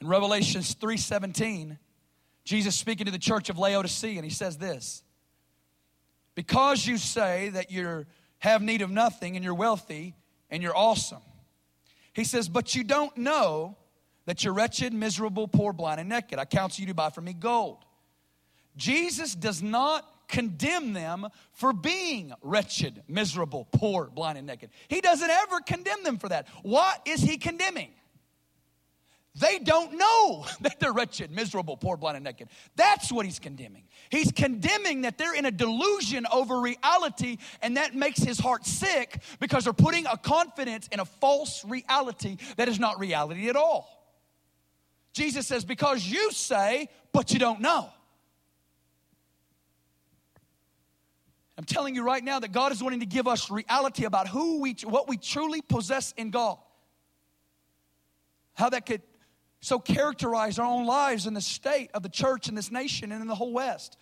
In Revelations 3:17, Jesus speaking to the church of Laodicea and he says this. Because you say that you have need of nothing and you're wealthy and you're awesome. He says, But you don't know that you're wretched, miserable, poor, blind, and naked. I counsel you to buy from me gold. Jesus does not condemn them for being wretched, miserable, poor, blind, and naked. He doesn't ever condemn them for that. What is he condemning? They don't know that they're wretched, miserable, poor, blind, and naked. That's what he's condemning. He's condemning that they're in a delusion over reality, and that makes his heart sick because they're putting a confidence in a false reality that is not reality at all. Jesus says, Because you say, but you don't know. I'm telling you right now that God is wanting to give us reality about who we, what we truly possess in God. How that could so characterize our own lives in the state of the church in this nation and in the whole West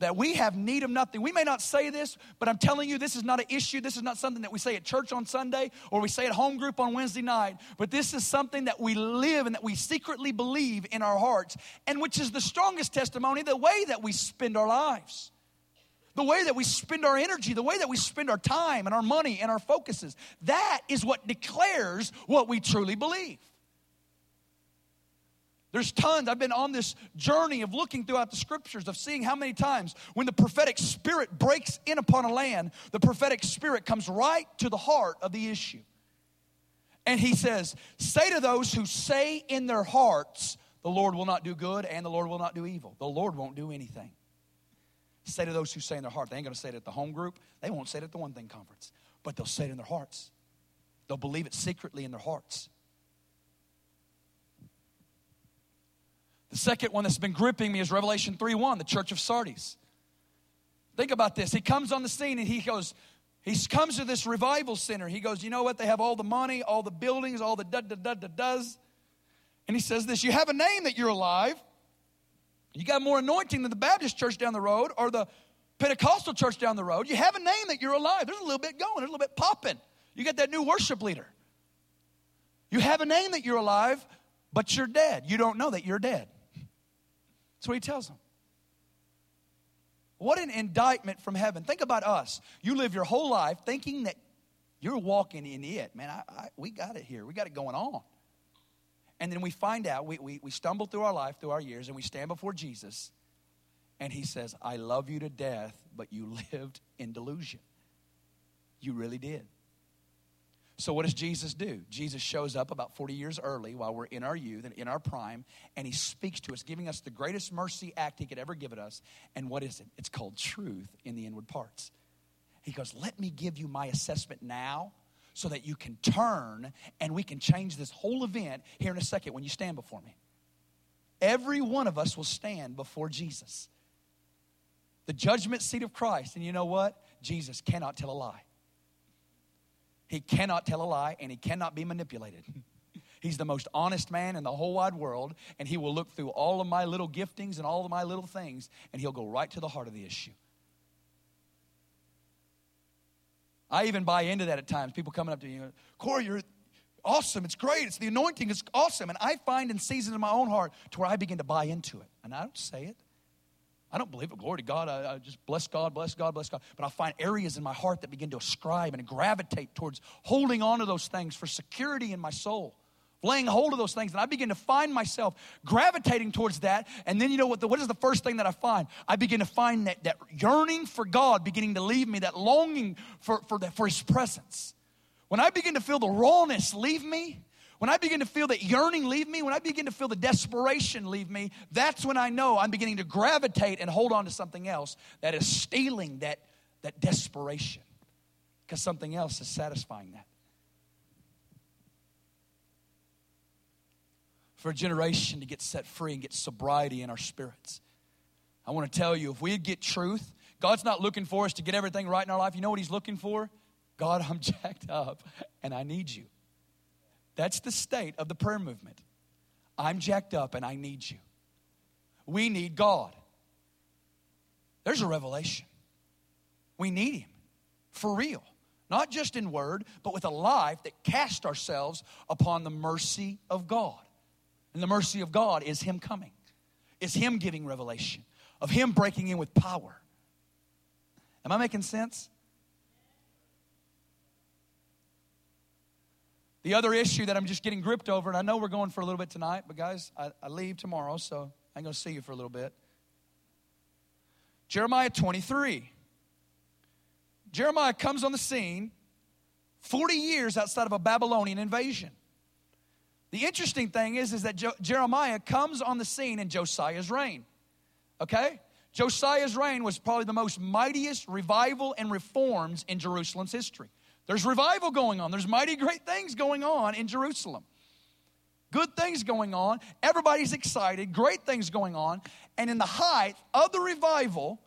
that we have need of nothing. We may not say this, but I'm telling you, this is not an issue. This is not something that we say at church on Sunday or we say at home group on Wednesday night, but this is something that we live and that we secretly believe in our hearts, and which is the strongest testimony the way that we spend our lives. The way that we spend our energy, the way that we spend our time and our money and our focuses, that is what declares what we truly believe. There's tons. I've been on this journey of looking throughout the scriptures, of seeing how many times when the prophetic spirit breaks in upon a land, the prophetic spirit comes right to the heart of the issue. And he says, Say to those who say in their hearts, The Lord will not do good and the Lord will not do evil. The Lord won't do anything. Say to those who say in their heart, they ain't gonna say it at the home group, they won't say it at the one thing conference, but they'll say it in their hearts. They'll believe it secretly in their hearts. The second one that's been gripping me is Revelation 3 1, the church of Sardis. Think about this. He comes on the scene and he goes, he comes to this revival center. He goes, You know what? They have all the money, all the buildings, all the da da da da does. And he says this You have a name that you're alive. You got more anointing than the Baptist church down the road or the Pentecostal church down the road. You have a name that you're alive. There's a little bit going, there's a little bit popping. You got that new worship leader. You have a name that you're alive, but you're dead. You don't know that you're dead. That's what he tells them. What an indictment from heaven. Think about us. You live your whole life thinking that you're walking in it. Man, I, I, we got it here. We got it going on. And then we find out, we, we, we stumble through our life, through our years, and we stand before Jesus, and he says, I love you to death, but you lived in delusion. You really did. So, what does Jesus do? Jesus shows up about 40 years early while we're in our youth and in our prime, and he speaks to us, giving us the greatest mercy act he could ever give us. And what is it? It's called truth in the inward parts. He goes, Let me give you my assessment now so that you can turn and we can change this whole event here in a second when you stand before me. Every one of us will stand before Jesus, the judgment seat of Christ. And you know what? Jesus cannot tell a lie. He cannot tell a lie and he cannot be manipulated. He's the most honest man in the whole wide world, and he will look through all of my little giftings and all of my little things, and he'll go right to the heart of the issue. I even buy into that at times. People coming up to me, Corey, you're awesome. It's great. It's the anointing. It's awesome. And I find in seasons in my own heart to where I begin to buy into it. And I don't say it. I don't believe it. Glory to God. I, I, just bless God, bless God, bless God. But I find areas in my heart that begin to ascribe and gravitate towards holding on to those things for security in my soul, laying hold of those things. And I begin to find myself gravitating towards that. And then you know what? The, what is the first thing that I find? I begin to find that, that yearning for God beginning to leave me, that longing for, for, the, for His presence. When I begin to feel the rawness leave me, when I begin to feel that yearning leave me, when I begin to feel the desperation leave me, that's when I know I'm beginning to gravitate and hold on to something else that is stealing that, that desperation. Because something else is satisfying that. For a generation to get set free and get sobriety in our spirits. I want to tell you, if we get truth, God's not looking for us to get everything right in our life. You know what He's looking for? God, I'm jacked up and I need you. That's the state of the prayer movement. I'm jacked up and I need you. We need God. There's a revelation. We need Him for real, not just in word, but with a life that casts ourselves upon the mercy of God. And the mercy of God is Him coming, is Him giving revelation, of Him breaking in with power. Am I making sense? The other issue that I'm just getting gripped over, and I know we're going for a little bit tonight, but guys, I, I leave tomorrow, so I'm going to see you for a little bit. Jeremiah 23. Jeremiah comes on the scene 40 years outside of a Babylonian invasion. The interesting thing is, is that jo- Jeremiah comes on the scene in Josiah's reign. Okay? Josiah's reign was probably the most mightiest revival and reforms in Jerusalem's history. There's revival going on. There's mighty great things going on in Jerusalem. Good things going on. Everybody's excited. Great things going on. And in the height of the revival,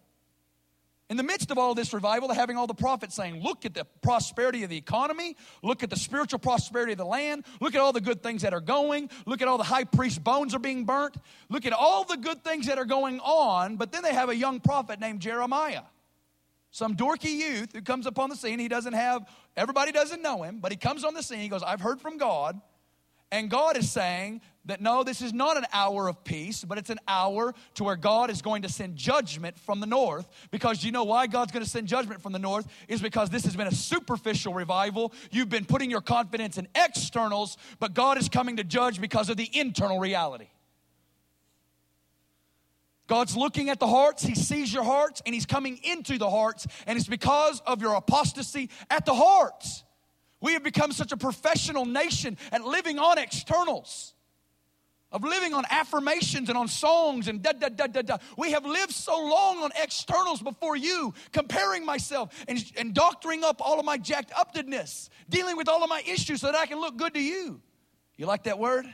In the midst of all this revival, they're having all the prophets saying, Look at the prosperity of the economy. Look at the spiritual prosperity of the land. Look at all the good things that are going. Look at all the high priest bones are being burnt. Look at all the good things that are going on. But then they have a young prophet named Jeremiah. Some dorky youth who comes upon the scene. He doesn't have, everybody doesn't know him, but he comes on the scene. He goes, I've heard from God. And God is saying that no, this is not an hour of peace, but it's an hour to where God is going to send judgment from the north. Because you know why God's going to send judgment from the north? Is because this has been a superficial revival. You've been putting your confidence in externals, but God is coming to judge because of the internal reality. God's looking at the hearts, He sees your hearts, and He's coming into the hearts, and it's because of your apostasy at the hearts. We have become such a professional nation at living on externals, of living on affirmations and on songs and da da da da da. We have lived so long on externals before you, comparing myself and, and doctoring up all of my jacked upness, dealing with all of my issues so that I can look good to you. You like that word?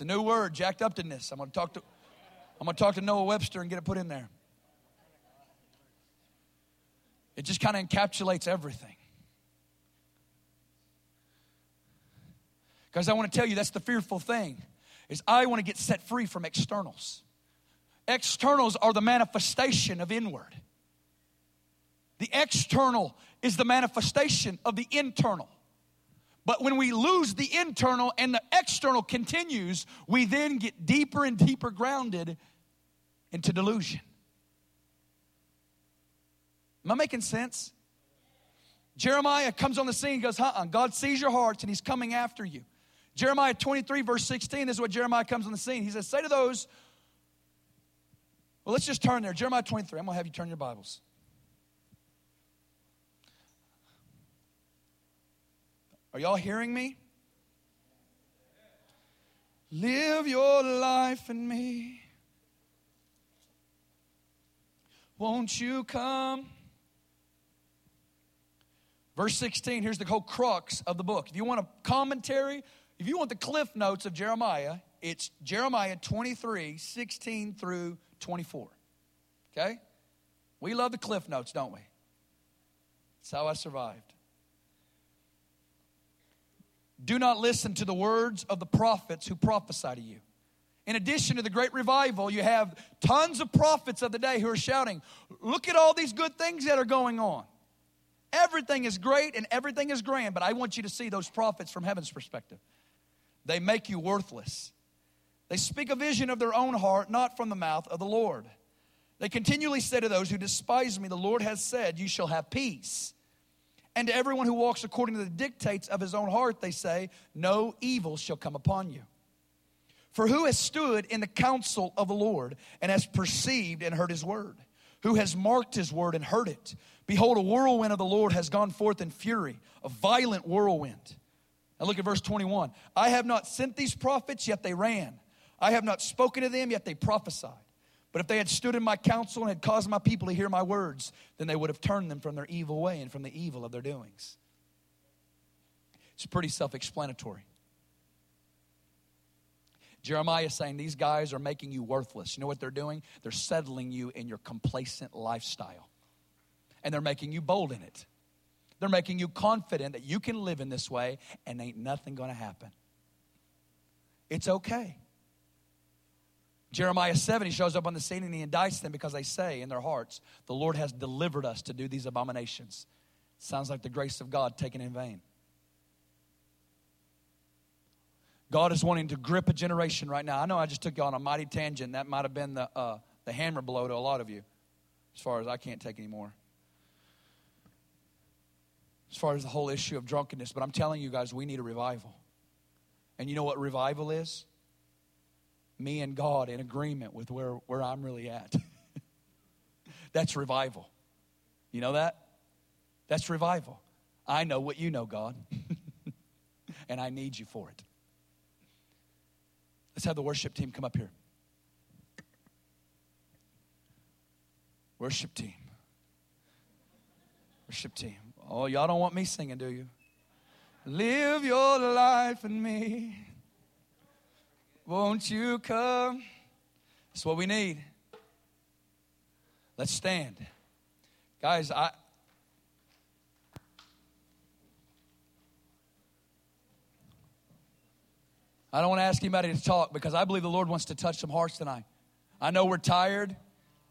It's a new word, jacked upness. I'm going to talk to I'm going to talk to Noah Webster and get it put in there. It just kind of encapsulates everything. Because I want to tell you that's the fearful thing is I want to get set free from externals. Externals are the manifestation of inward. The external is the manifestation of the internal. But when we lose the internal and the external continues, we then get deeper and deeper grounded into delusion. Am I making sense? Jeremiah comes on the scene and goes, huh, God sees your hearts and he's coming after you. Jeremiah 23, verse 16, this is what Jeremiah comes on the scene. He says, Say to those, well, let's just turn there. Jeremiah 23, I'm going to have you turn your Bibles. Are y'all hearing me? Live your life in me. Won't you come? Verse 16, here's the whole crux of the book. If you want a commentary, if you want the cliff notes of Jeremiah, it's Jeremiah 23, 16 through 24. Okay? We love the cliff notes, don't we? That's how I survived. Do not listen to the words of the prophets who prophesy to you. In addition to the great revival, you have tons of prophets of the day who are shouting, Look at all these good things that are going on. Everything is great and everything is grand, but I want you to see those prophets from heaven's perspective. They make you worthless. They speak a vision of their own heart, not from the mouth of the Lord. They continually say to those who despise me, The Lord has said, You shall have peace. And to everyone who walks according to the dictates of his own heart, they say, No evil shall come upon you. For who has stood in the counsel of the Lord and has perceived and heard his word? Who has marked his word and heard it? Behold, a whirlwind of the Lord has gone forth in fury, a violent whirlwind. Now look at verse 21. I have not sent these prophets, yet they ran. I have not spoken to them, yet they prophesied. But if they had stood in my counsel and had caused my people to hear my words, then they would have turned them from their evil way and from the evil of their doings. It's pretty self explanatory. Jeremiah is saying these guys are making you worthless. You know what they're doing? They're settling you in your complacent lifestyle and they're making you bold in it. They're making you confident that you can live in this way and ain't nothing to happen. It's okay. Jeremiah 7, he shows up on the scene and he indicts them because they say in their hearts, The Lord has delivered us to do these abominations. Sounds like the grace of God taken in vain. God is wanting to grip a generation right now. I know I just took you on a mighty tangent. That might have been the, uh, the hammer blow to a lot of you, as far as I can't take anymore as far as the whole issue of drunkenness, but I'm telling you guys, we need a revival. And you know what revival is? Me and God in agreement with where, where I'm really at. That's revival. You know that? That's revival. I know what you know, God. and I need you for it. Let's have the worship team come up here. Worship team. Worship team. Oh, y'all don't want me singing, do you? Live your life in me. Won't you come? That's what we need. Let's stand. Guys, I. I don't want to ask anybody to talk because I believe the Lord wants to touch some hearts tonight. I know we're tired.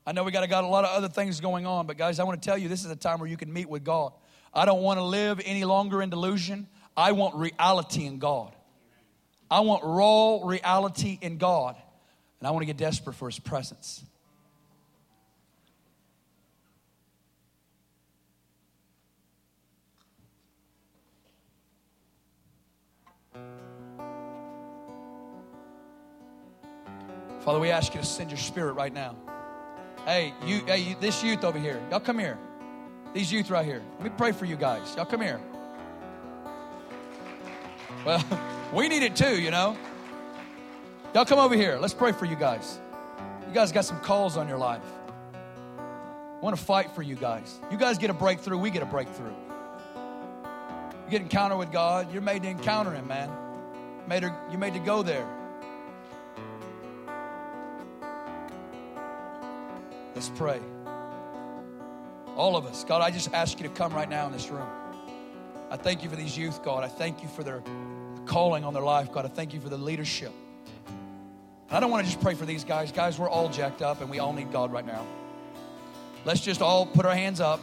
I know we got, got a lot of other things going on, but guys, I want to tell you this is a time where you can meet with God. I don't want to live any longer in delusion. I want reality in God. I want raw reality in God. And I want to get desperate for His presence. Father, we ask you to send your spirit right now. Hey, you, hey, you, this youth over here, y'all come here. These youth right here. Let me pray for you guys. Y'all come here. Well, we need it too, you know. Y'all come over here. Let's pray for you guys. You guys got some calls on your life. I want to fight for you guys. You guys get a breakthrough, we get a breakthrough. You get encounter with God, you're made to encounter Him, man. Made her, you're made to go there. Let's pray. All of us. God, I just ask you to come right now in this room. I thank you for these youth, God. I thank you for their calling on their life, God. I thank you for the leadership. And I don't want to just pray for these guys. Guys, we're all jacked up and we all need God right now. Let's just all put our hands up.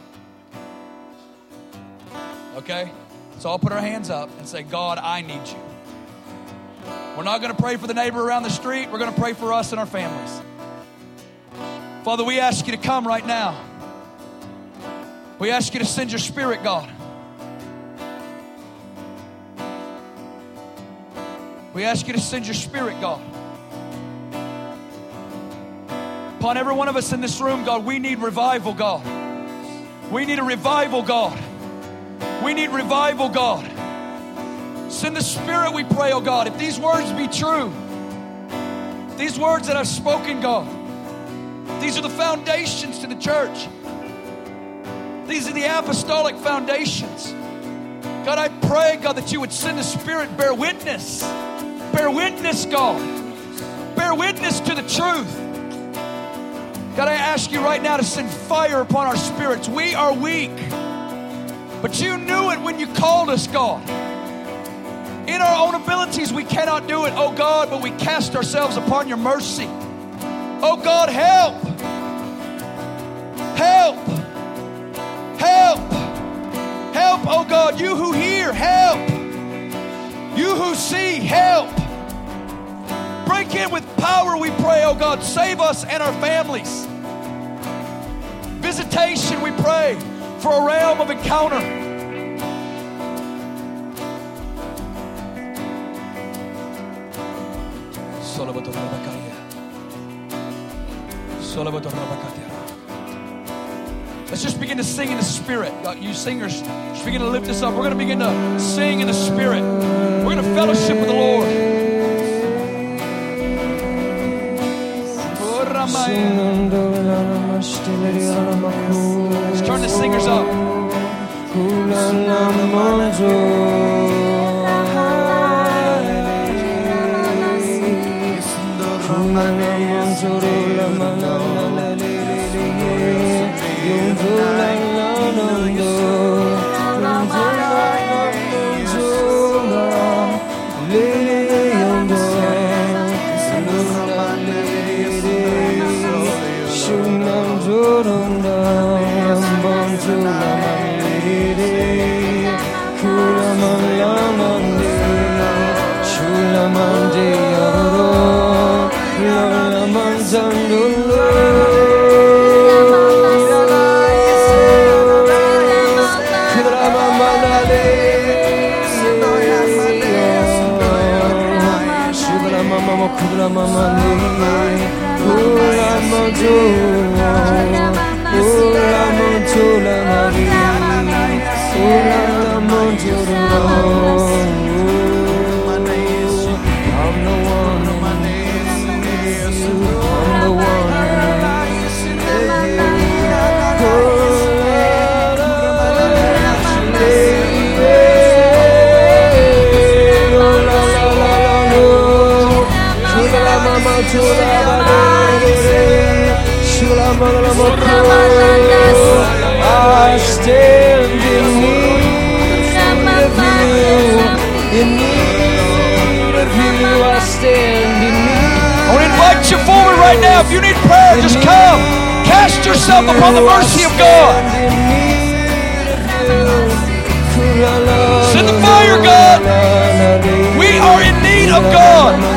Okay? Let's all put our hands up and say, God, I need you. We're not going to pray for the neighbor around the street. We're going to pray for us and our families. Father, we ask you to come right now. We ask you to send your spirit, God. We ask you to send your spirit, God. Upon every one of us in this room, God, we need revival, God. We need a revival, God. We need revival, God. Send the Spirit, we pray, oh God. If these words be true, these words that I've spoken, God, these are the foundations to the church. These are the apostolic foundations. God, I pray, God, that you would send the Spirit, bear witness. Bear witness, God. Bear witness to the truth. God, I ask you right now to send fire upon our spirits. We are weak, but you knew it when you called us, God. In our own abilities, we cannot do it, oh God, but we cast ourselves upon your mercy. Oh God, help! Help! Help! Help, oh God, you who hear, help! You who see, help! Break in with power, we pray, oh God. Save us and our families. Visitation, we pray, for a realm of encounter. Let's just begin to sing in the Spirit. Uh, you singers, just begin to lift this up. We're going to begin to sing in the Spirit. We're going to fellowship with the Lord. Let's turn the singers up. Shula stand in need of you. In need of you, I stand in need. I want to invite you forward right now. If you need prayer, just come. Cast yourself upon the mercy of God. Send the fire, God. We are in need of God.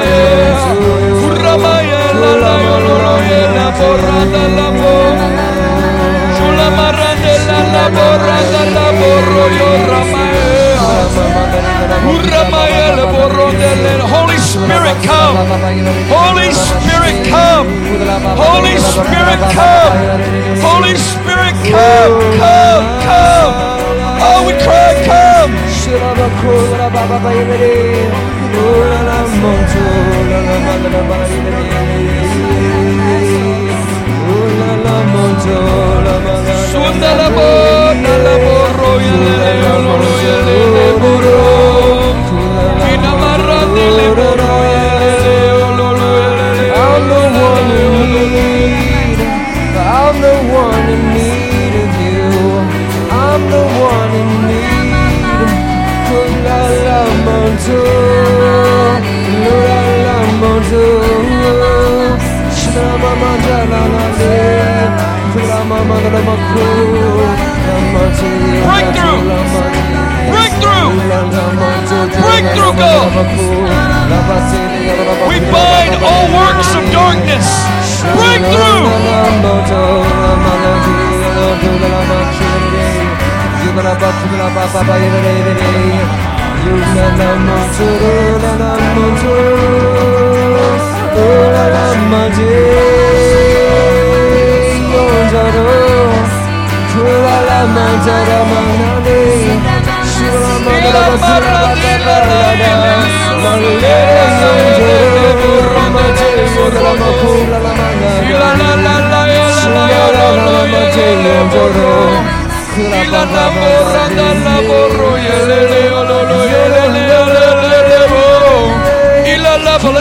Holy Spirit, come. Holy Spirit, come. Holy Spirit, come. Holy Spirit, come. Come, come. Oh, we cry, come. Sundalabo, nalabo,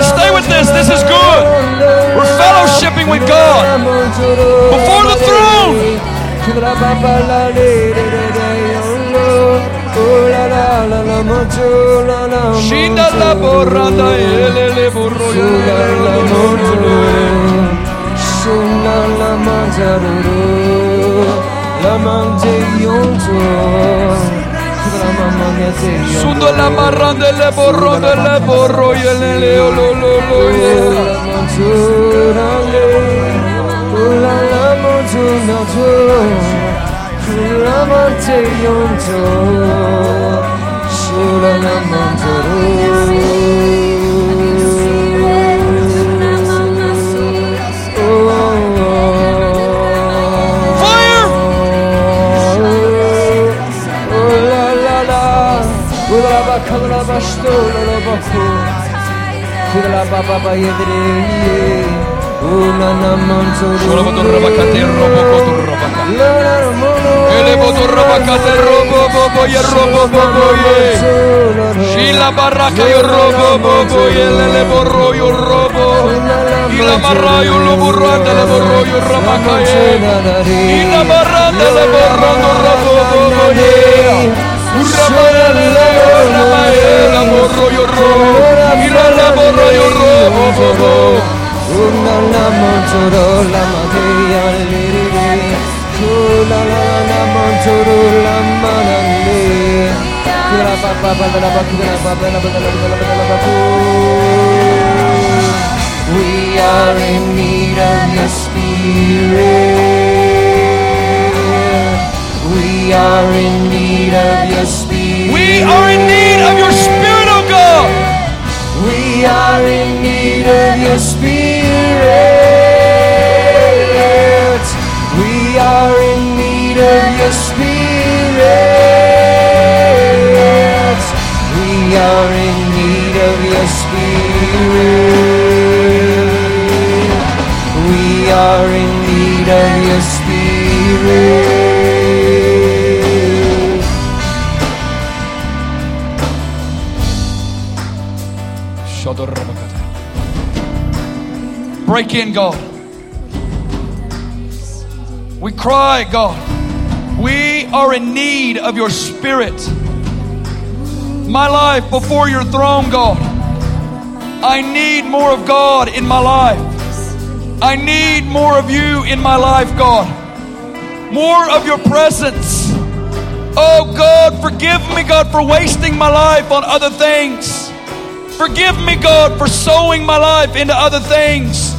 Let's stay with this. This is good. We're fellowshipping with God before the throne. Shinda la borranda ele le borro Sundo la marranda le borro de le borro y ele le lo lo lo ye. Fire! la papá y el el evento ropa caterra y el robot no si la barraca y el robot poco y el elevo y la barra y un loburra de la borro y un y la barra de la borra de la borra We are in need of your spirit. We are in need of your spirit. We are in need of your spirit, oh God. We are in need of your spirit. We are in need of your spirit. We are in need of your spirit. We are in need of your spirit. Break in, God. We cry, God. We are in need of your spirit. My life before your throne, God. I need more of God in my life. I need more of you in my life, God. More of your presence. Oh, God, forgive me, God, for wasting my life on other things. Forgive me, God, for sowing my life into other things.